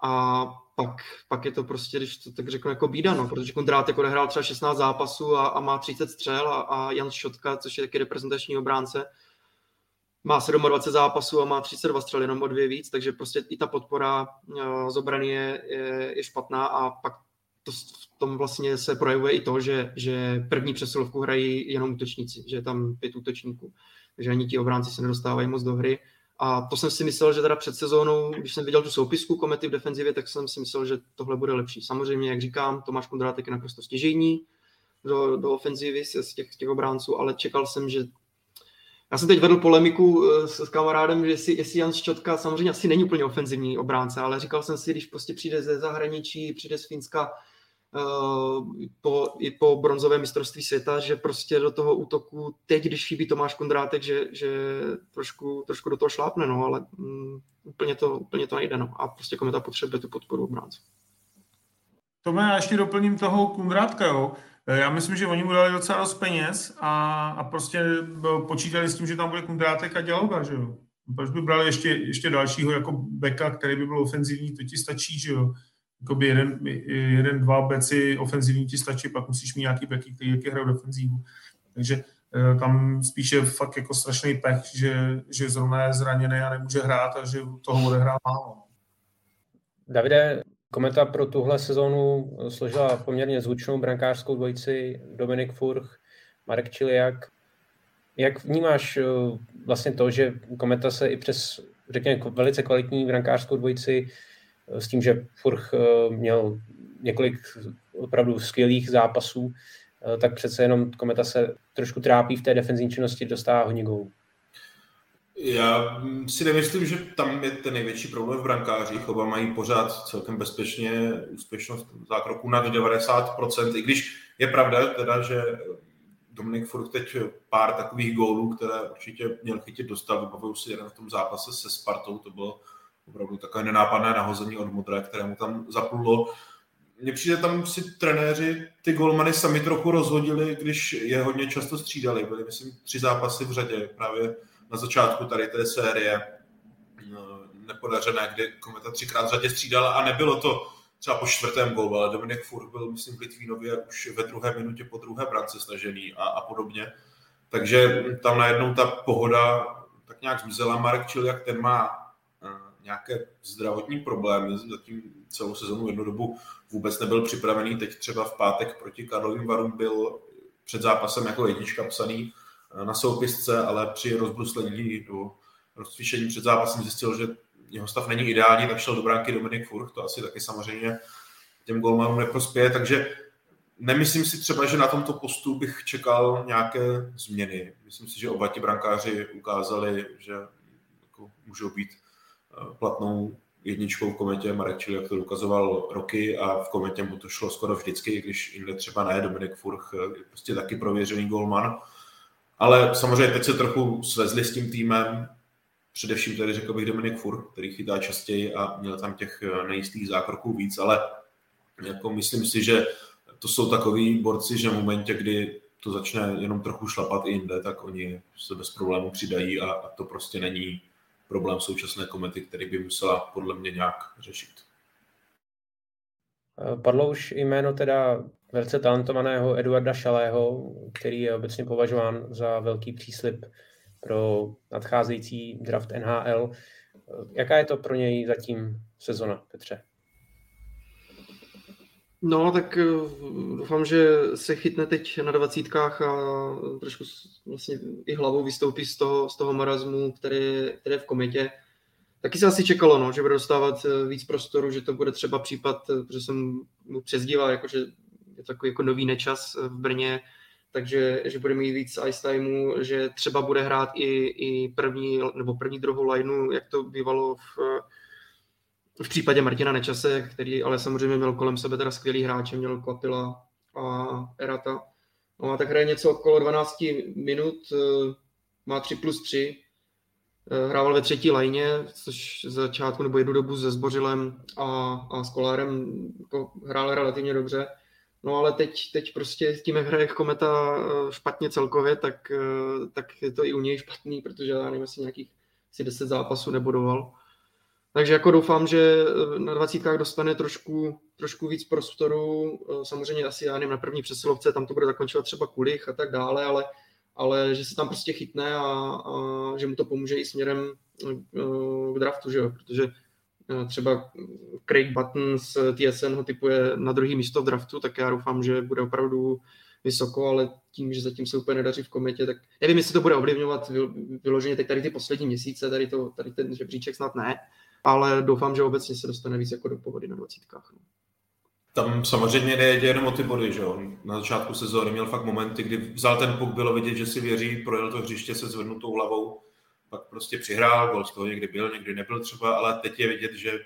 A pak, pak je to prostě, když to tak řeknu, jako bída, no, protože Kondrátek odehrál třeba 16 zápasů a, a má 30 střel a, a Jan Šotka, což je taky reprezentační obránce, má 27 zápasů a má 32 střel, jenom o dvě víc, takže prostě i ta podpora uh, z obrany je, je, je špatná a pak to, v tom vlastně se projevuje i to, že, že první přesilovku hrají jenom útočníci, že je tam pět útočníků, že ani ti obránci se nedostávají moc do hry. A to jsem si myslel, že teda před sezónou, když jsem viděl tu soupisku komety v defenzivě, tak jsem si myslel, že tohle bude lepší. Samozřejmě, jak říkám, Tomáš Kondrátek je naprosto stěžejní do, do ofenzivy z těch, těch obránců, ale čekal jsem, že já jsem teď vedl polemiku eh, s, s kamarádem, že jestli, jestli Jan Ščotka samozřejmě asi není úplně ofenzivní obránce, ale říkal jsem si, když prostě přijde ze zahraničí, přijde z Finska uh, po, i po bronzové mistrovství světa, že prostě do toho útoku teď, když chybí Tomáš Kondrátek, že, že trošku, trošku do toho šlápne, no, ale um, úplně, to, úplně to nejde. No. A prostě kometa potřebuje tu podporu obránce. To já ještě doplním toho Kundrátka, jo. Eh, já myslím, že oni mu dali docela dost peněz a, a prostě eh, počítali s tím, že tam bude Kundrátek a Děloga, že jo. Proč by brali ještě, ještě dalšího jako beka, který by byl ofenzivní, to ti stačí, že jo. Jakoby jeden, jeden, dva beci ofenzivní ti stačí, pak musíš mít nějaký beky, který jaký hrajou defenzívu. Takže tam spíše fakt jako strašný pech, že, že zrovna je zraněný a nemůže hrát a že toho odehrá málo. Davide, kometa pro tuhle sezónu složila poměrně zvučnou brankářskou dvojici Dominik Furch, Marek Čiliak. Jak vnímáš vlastně to, že kometa se i přes, řekněme, velice kvalitní brankářskou dvojici s tím, že Furch měl několik opravdu skvělých zápasů, eh, tak přece jenom Kometa se trošku trápí v té defenzivní činnosti, dostává hodně gólů. Já si nemyslím, že tam je ten největší problém v brankářích. Oba mají pořád celkem bezpečně úspěšnost zákroku nad 90%, i když je pravda teda, že Dominik Furk teď pár takových gólů, které určitě měl chytit dostal. Vybavuju si jeden v tom zápase se Spartou, to bylo opravdu takové nenápadné nahození od Modré, kterému tam zaplulo mně přijde tam si trenéři ty golmany sami trochu rozhodili, když je hodně často střídali. Byly, myslím, tři zápasy v řadě právě na začátku tady té série no, nepodařené, kdy Kometa třikrát v řadě střídala a nebylo to třeba po čtvrtém gólu, ale Dominik Furk byl, myslím, v Litvínově už ve druhé minutě po druhé brance snažený a, a podobně. Takže tam najednou ta pohoda tak nějak zmizela. Marek Čiliak, ten má uh, nějaké zdravotní problémy, zatím celou sezonu jednu dobu vůbec nebyl připravený. Teď třeba v pátek proti Karlovým Varům byl před zápasem jako jednička psaný eh, na soupisce, ale při rozbruslení do rozcvičení před zápasem zjistil, že jeho stav není ideální, tak šel do bránky Dominik Furch, to asi taky samozřejmě těm golmanům neprospěje, takže nemyslím si třeba, že na tomto postu bych čekal nějaké změny. Myslím si, že oba ti brankáři ukázali, že jako můžou být eh, platnou jedničkou v komentě Marek Čili, jak to ukazoval roky a v komentě mu to šlo skoro vždycky, když jinde třeba ne, Dominik Furch je prostě taky prověřený golman. Ale samozřejmě teď se trochu svezli s tím týmem, především tady řekl bych Dominik Furch, který chytá častěji a měl tam těch nejistých zákroků víc, ale jako myslím si, že to jsou takový borci, že v momentě, kdy to začne jenom trochu šlapat i jinde, tak oni se bez problému přidají a, a to prostě není problém současné komety, který by musela podle mě nějak řešit. Eh, padlo už jméno teda velice talentovaného Eduarda Šalého, který je obecně považován za velký příslip pro nadcházející draft NHL. Jaká je to pro něj zatím sezona, Petře? No, tak eh, doufám, že se chytne teď na dvacítkách a trošku vlastně i hlavou vystoupí z toho, z toho marazmu, který, který je v komitě. Taky se asi čekalo, no, že bude dostávat eh, víc prostoru, že to bude třeba případ, eh, protože jsem mu přezdíval, jako, je takový jako nový nečas v Brně, takže že bude mít víc ice timeu, že třeba bude hrát i, i první nebo první druhou lineu, jak to bývalo v, v případě Martina Nečase, který ale samozřejmě měl kolem sebe teda skvělý hráče, měl Kvapila a Erata. No a tak hraje něco okolo 12 minut, eh, má 3 plus 3, eh, hrával ve třetí lajně, což z začátku nebo jednu dobu se Zbořilem a, a s Kolárem jako hrál relativně dobře. No ale teď, teď prostě tím, jak hraje Kometa eh, špatně celkově, tak, tak je to i u něj špatný, protože já nevím, jestli nějakých asi 10 zápasů nebudoval. Takže jako doufám, že eh, na dvacítkách dostane trošku, trošku víc prostoru. Eh, samozřejmě asi, já nevím, na první přesilovce, tam to bude zakončovat třeba Kulich a tak dále, ale, ale že se tam prostě chytne a, a že mu to pomůže i směrem eh, k draftu, že jo? protože třeba Craig Button z TSN ho typuje na druhý místo v draftu, tak já doufám, že bude opravdu vysoko, ale tím, že zatím se úplně nedaří v kometě, tak nevím, jestli to bude ovlivňovat vyloženě teď tady ty poslední měsíce, tady, to, tady ten žebříček snad ne, ale doufám, že obecně se dostane víc jako do pohody na dvacítkách. No. Tam samozřejmě nejde jenom o ty body, že jo. Na začátku sezóny měl fakt momenty, kdy vzal ten puk, bylo vidět, že si věří, projel to hřiště se zvednutou hlavou, pak prostě přihrál, gol z toho někdy byl, někdy nebyl třeba, ale teď je vidět, že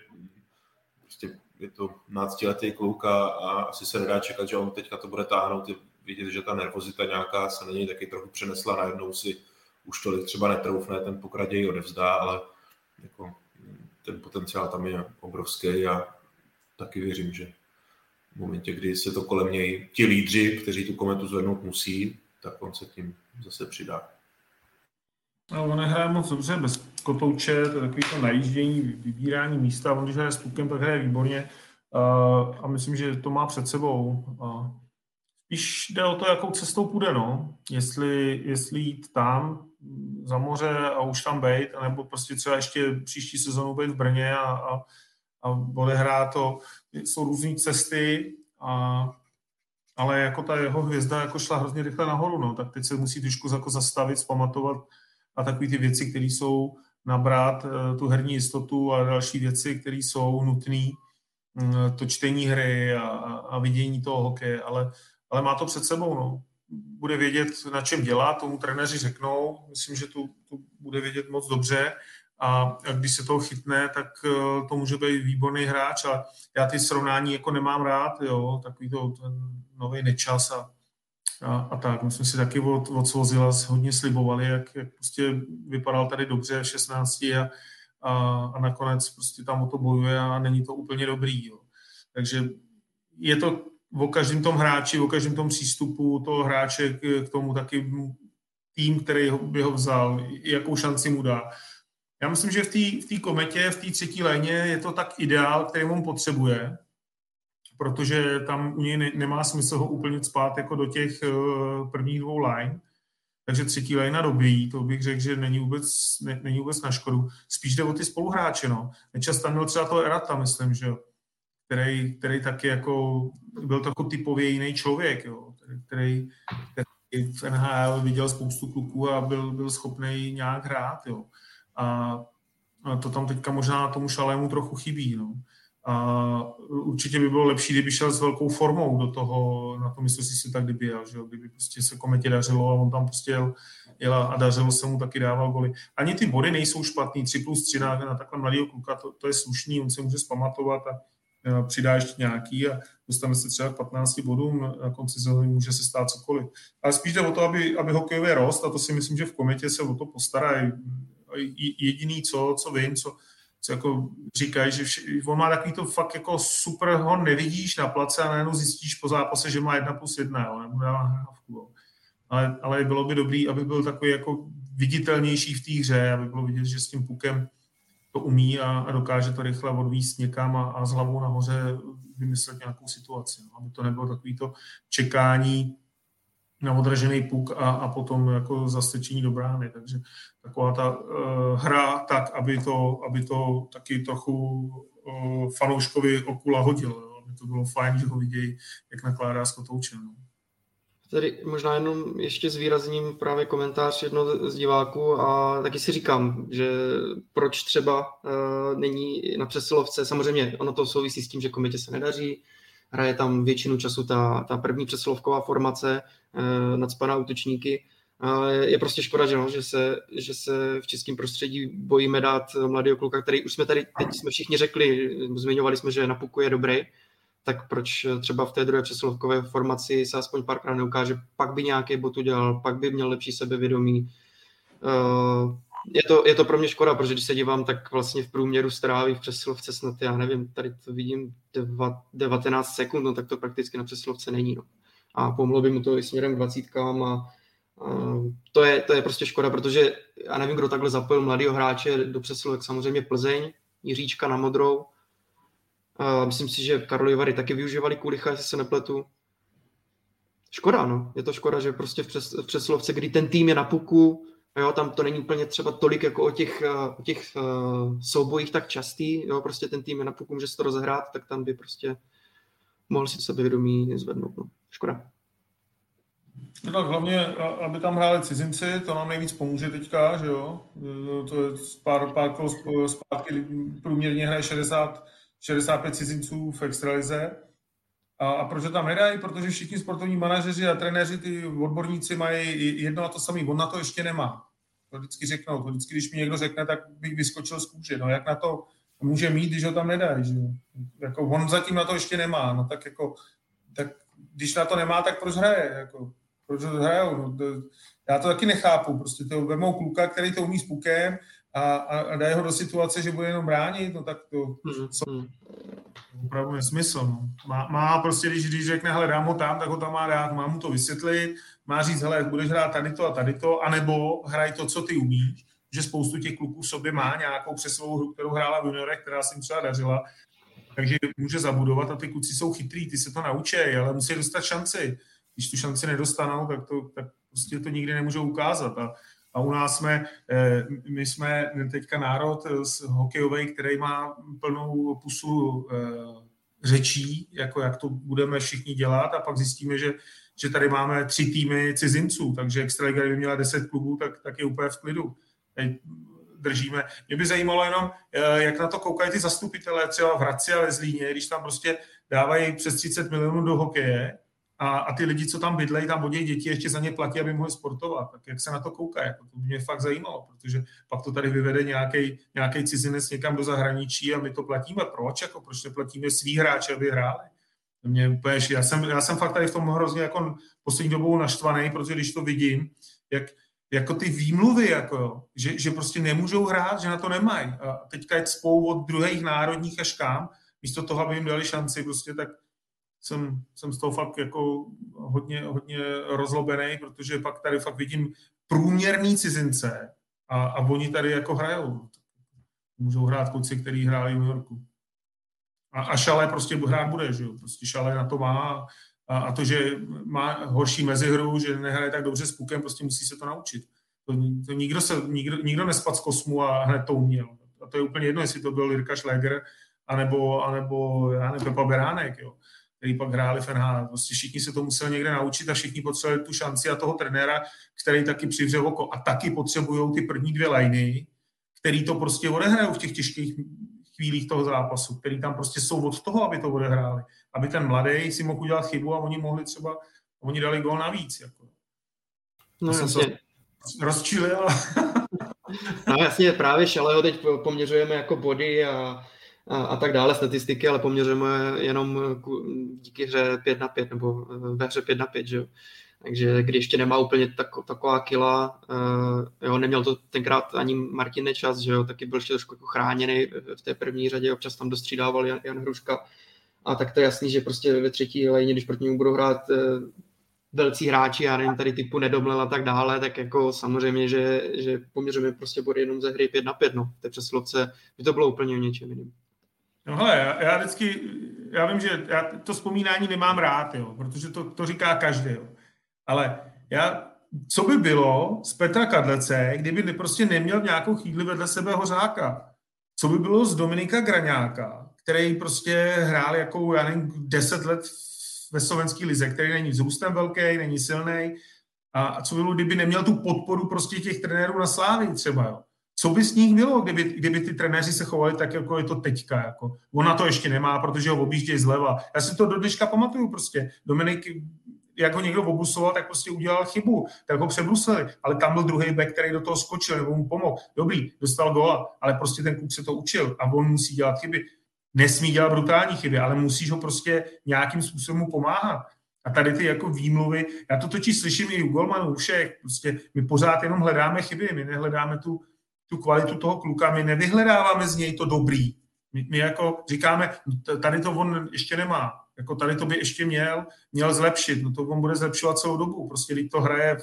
prostě je to 12-letý kluk a, a asi se nedá čekat, že on teďka to bude táhnout. Je vidět, že ta nervozita nějaká se na něj taky trochu přenesla, najednou si už tolik třeba netroufne, ten puk raději odevzdá, ale jako ten potenciál tam je obrovský a taky věřím, že v momentě, kdy se to kolem něj ti lídři, kteří tu kometu zvednout musí, tak on se tím zase přidá. No, on nehraje moc dobře bez kotouče, to je takový to najíždění, vybírání místa. On když hraje s pukem, tak hraje výborně. A, a myslím, že to má před sebou. A spíš jde o to, jakou cestou půjde, no. Jestli, jestli jít tam za moře a už tam být, nebo prostě třeba ještě příští sezonu být v Brně a, a, a odehrát to. Jsou různé cesty, a, ale jako ta jeho hvězda jako šla hrozně rychle nahoru, no. Tak teď se musí trošku jako zastavit, zpamatovat a takové ty věci, které jsou nabrat eh, tu herní jistotu a další věci, které jsou nutné, mm, to čtení hry a, a vidění toho hokeje, ale, ale má to před sebou. No. Bude vědět, na čem dělá, tomu trenéři řeknou, myslím, že tu, tu bude vědět moc dobře a když se toho chytne, tak eh, to může být výborný hráč a já ty srovnání jako nemám rád, jo, takový to ten nový nečas a a, a tak. My jsme si taky od, od Svozila hodně slibovali, jak, jak prostě vypadal tady dobře v 16 a, a, a nakonec prostě tam o to bojuje a není to úplně dobrý. Jo. Takže je to o každém tom hráči, o každém tom přístupu toho hráče k, k tomu taky tým, který by ho vzal, jakou šanci mu dá. Já myslím, že v té kometě, v té třetí léně je to tak ideál, který on potřebuje, protože tam u něj ne, nemá smysl ho úplně spát jako do těch uh, prvních dvou line. Takže třetí line dobrý, to bych řekl, že není vůbec, ne, není vůbec na škodu. Spíš jde o ty spoluhráče, no. Nečas tam měl třeba toho Erata, myslím, že jo. Který, který taky jako byl takový typově jiný člověk, jo. Který, který, který v NHL viděl spoustu kluků a byl, byl schopný nějak hrát, jo. A, a to tam teďka možná tomu šalému trochu chybí, no. A určitě by bylo lepší, kdyby šel s velkou formou do toho, na to mistrovství si tak kdyby jel, že jo? kdyby prostě se kometě dařilo a on tam prostě jel, jel a dařilo se mu taky dával goly. Ani ty body nejsou špatný, 3 plus 3 na, na takhle mladého kluka, to, to, je slušný, on se může zpamatovat a, a přidá ještě nějaký a dostane se třeba k 15 bodům, na konci sezóny může se stát cokoliv. Ale spíš jde o to, aby, aby hokejový rost a to si myslím, že v kometě se o to postarají. Jediný, co, co vím, co, co jako říkají, že vše, on má takový to fakt jako super, ho nevidíš na place a najednou zjistíš po zápase, že má jedna plus jedna, jo, nebo dává hrávku. Jo. Ale, ale bylo by dobrý, aby byl takový jako viditelnější v té hře, aby bylo vidět, že s tím pukem to umí a, a dokáže to rychle odvíst někam a, a s hlavou nahoře vymyslet nějakou situaci. No. Aby to nebylo takový to čekání, na odražený puk a, a potom jako zastečení do brány. Takže taková ta uh, hra tak, aby to, aby to taky trochu uh, fanouškovi okula hodilo. Jo? Aby to bylo fajn, že ho vidějí, jak nakládá s kotoučem. No. Tady možná jenom ještě zvýrazním právě komentář jedno z diváků a taky si říkám, že proč třeba uh, není na přesilovce, samozřejmě ono to souvisí s tím, že komitě se nedaří, hraje tam většinu času ta, ta první přesilovková formace, eh, nadspaná útočníky. Je prostě škoda, že, no, že, se, že se v českém prostředí bojíme dát mladého kluka, který už jsme tady, teď jsme všichni řekli, zmiňovali jsme, že na puku je dobrý, tak proč třeba v té druhé přesilovkové formaci se aspoň párkrát neukáže, pak by nějaký bod udělal, pak by měl lepší sebevědomí. Uh, je to, je to pro mě škoda, protože když se dívám, tak vlastně v průměru stráví v přesilovce snad, já nevím, tady to vidím 19 sekund, no tak to prakticky na přesilovce není. No. A pomohlo by mu to i směrem k dvacítkám a, a to, je, to je prostě škoda, protože já nevím, kdo takhle zapojil mladého hráče do přesilovek, samozřejmě Plzeň, Jiříčka na modrou. A myslím si, že Karlovy Vary taky využívali Kulicha, jestli se nepletu. Škoda, no. Je to škoda, že prostě v, přes, v přesilovce, kdy ten tým je na puku, Jo, tam to není úplně třeba tolik jako o těch, eh, o těch uh, soubojích tak častý, jo, prostě ten tým je na puku, může se to rozehrát, tak tam by prostě mohl si sebevědomí zvednout. No. Škoda. No tak hlavně, aby tam hráli cizinci, to nám nejvíc pomůže teďka, že jo? Eh, to je pár, pár kol zpátky průměrně hraje 60, 65 cizinců v extralize. A, a proč to tam nedají? Protože všichni sportovní manažeři a trenéři, ty odborníci mají jedno a to samé. On na to ještě nemá. To vždycky řeknou. To vždycky, když mi někdo řekne, tak bych vyskočil z kůže. No jak na to může mít, když ho tam nedají? Že? Jako, on zatím na to ještě nemá. No tak jako, tak když na to nemá, tak proč hraje? Jako, proč hrajou? No, to, já to taky nechápu. Prostě to vemou kluka, který to umí s pukem a, a, a dají ho do situace, že bude jenom bránit, no tak to, co, mm opravdu nesmysl. No. Má, má prostě, když, když řekne, hele, dám ho tam, tak ho tam má dát, má mu to vysvětlit, má říct, hele, budeš hrát tady to a tady to, anebo hraj to, co ty umíš, že spoustu těch kluků v sobě má nějakou přesovou hru, kterou hrála v juniorech, která se jim třeba dařila, takže může zabudovat a ty kluci jsou chytrý, ty se to naučí, ale musí dostat šanci. když tu šanci nedostanou, tak, to, tak prostě to nikdy nemůžou ukázat. A, a u nás jsme, eh, my jsme teďka národ z hokejový, který má plnou pusu eh, řečí, jako jak to budeme všichni dělat a pak zjistíme, že, že tady máme tři týmy cizinců, takže Extraliga, kdyby měla deset klubů, tak, tak je úplně v klidu. Teď držíme. Mě by zajímalo jenom, eh, jak na to koukají ty zastupitelé třeba v Hradci a ve Zlíně, když tam prostě dávají přes 30 milionů do hokeje a, a ty lidi, co tam bydlejí, tam vodí děti, ještě za ně platí, aby mohli sportovat. Tak jak se na to kouká? Jako to mě fakt zajímalo, protože pak to tady vyvede nějaký cizinec někam do zahraničí a my to platíme. Proč? Jako, proč neplatíme svý hráče, aby hráli? Mě úplně, já, jsem, já jsem fakt tady v tom hrozně jako poslední dobou naštvaný, protože když to vidím, jak, jako ty výmluvy, jako, že, že prostě nemůžou hrát, že na to nemají. A teďka je spou od druhých národních až kam, místo toho, aby jim dali šanci, prostě tak jsem, jsem z toho fakt jako hodně, hodně rozlobený, protože pak tady fakt vidím průměrný cizince a, a oni tady jako hrajou. Můžou hrát kluci, který hráli v New Yorku. A, a Šalé prostě hrát bude, že jo? Prostě Šalé na to má a, a to, že má horší mezihru, že nehraje tak dobře s pukem, prostě musí se to naučit. To, to nikdo, se, nikdo, nikdo nespad z kosmu a hned to uměl. A to je úplně jedno, jestli to byl Jirka Schläger, anebo, anebo já nevím, Pepa Beránek, jo který pak hráli v NHL. Prostě všichni se to museli někde naučit a všichni potřebovali tu šanci a toho trenéra, který taky přivře oko. A taky potřebují ty první dvě liny, který to prostě odehrajou v těch těžkých chvílích toho zápasu, který tam prostě jsou od toho, aby to odehráli. Aby ten mladý si mohl udělat chybu a oni mohli třeba, oni dali gol navíc. Jako. No jsem jasně. rozčilil. no jasně, právě Šaleho teď poměřujeme jako body a a, a tak dále, statistiky, ale poměřujeme jenom díky hře 5 na 5 nebo eh, ve hře 5 na 5, že jo. Takže když ještě nemá úplně tak, taková kila, uh, jo, neměl to tenkrát ani Martin Nečas, že jo, taky byl ještě trošku jako chráněný v té první řadě, občas tam dostřídával Jan, Jan Hruška. A tak to je jasný, že prostě ve třetí lejně, když proti němu budou hrát uh, velcí hráči, já nevím, tady typu Nedomlel a tak dále, tak jako samozřejmě, že, že poměřujeme prostě body jenom ze hry 5 na 5, no. Té přeslovce by to bylo úplně o něčem jiným. No hele, já, já vždycky, já vím, že já to vzpomínání nemám rád, jo, protože to, to říká každý, jo. Ale já, co by bylo z Petra Kadlece, kdyby prostě neměl nějakou chvíli vedle sebe hořáka? Co by bylo z Dominika Graňáka, který prostě hrál jako, já nevím, deset let ve slovenský lize, který není vzrůstem velký, není silný. A co by bylo, kdyby neměl tu podporu prostě těch trenérů na slávy třeba, jo? Co by s nich bylo, kdyby, kdyby ty trenéři se chovali tak, jako je to teďka. Jako. Ona to ještě nemá, protože ho objíždějí zleva. Já si to do dneška pamatuju prostě. Dominik, jak ho někdo obusoval, tak prostě udělal chybu, tak ho přebrusili. Ale tam byl druhý back, který do toho skočil nebo mu pomohl. Dobrý, dostal gola, ale prostě ten kluk se to učil a on musí dělat chyby. Nesmí dělat brutální chyby, ale musíš ho prostě nějakým způsobem pomáhat. A tady ty jako výmluvy, já to totiž slyším i u golmanů, všech, prostě my pořád jenom hledáme chyby, my nehledáme tu, tu kvalitu toho kluka, my nevyhledáváme z něj to dobrý. My, my jako říkáme, tady to on ještě nemá, jako tady to by ještě měl, měl zlepšit, no to on bude zlepšovat celou dobu, prostě když to hraje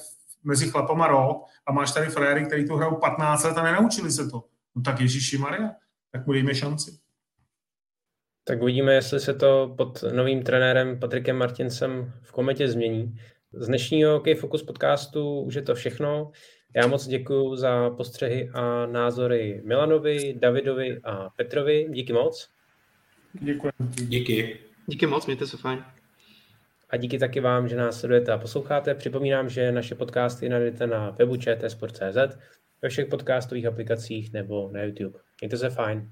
mezi chlapama rok a máš tady fréry, který to hrajou 15 let a nenaučili se to, no tak Ježíši Maria, tak mu dejme šanci. Tak uvidíme, jestli se to pod novým trenérem Patrikem Martinsem v kometě změní. Z dnešního OK Focus podcastu už je to všechno. Já moc děkuji za postřehy a názory Milanovi, Davidovi a Petrovi. Díky moc. Děkuji. Díky. Díky moc, mějte se fajn. A díky taky vám, že nás sledujete a posloucháte. Připomínám, že naše podcasty najdete na webu čtsport.cz, ve všech podcastových aplikacích nebo na YouTube. Mějte se fajn.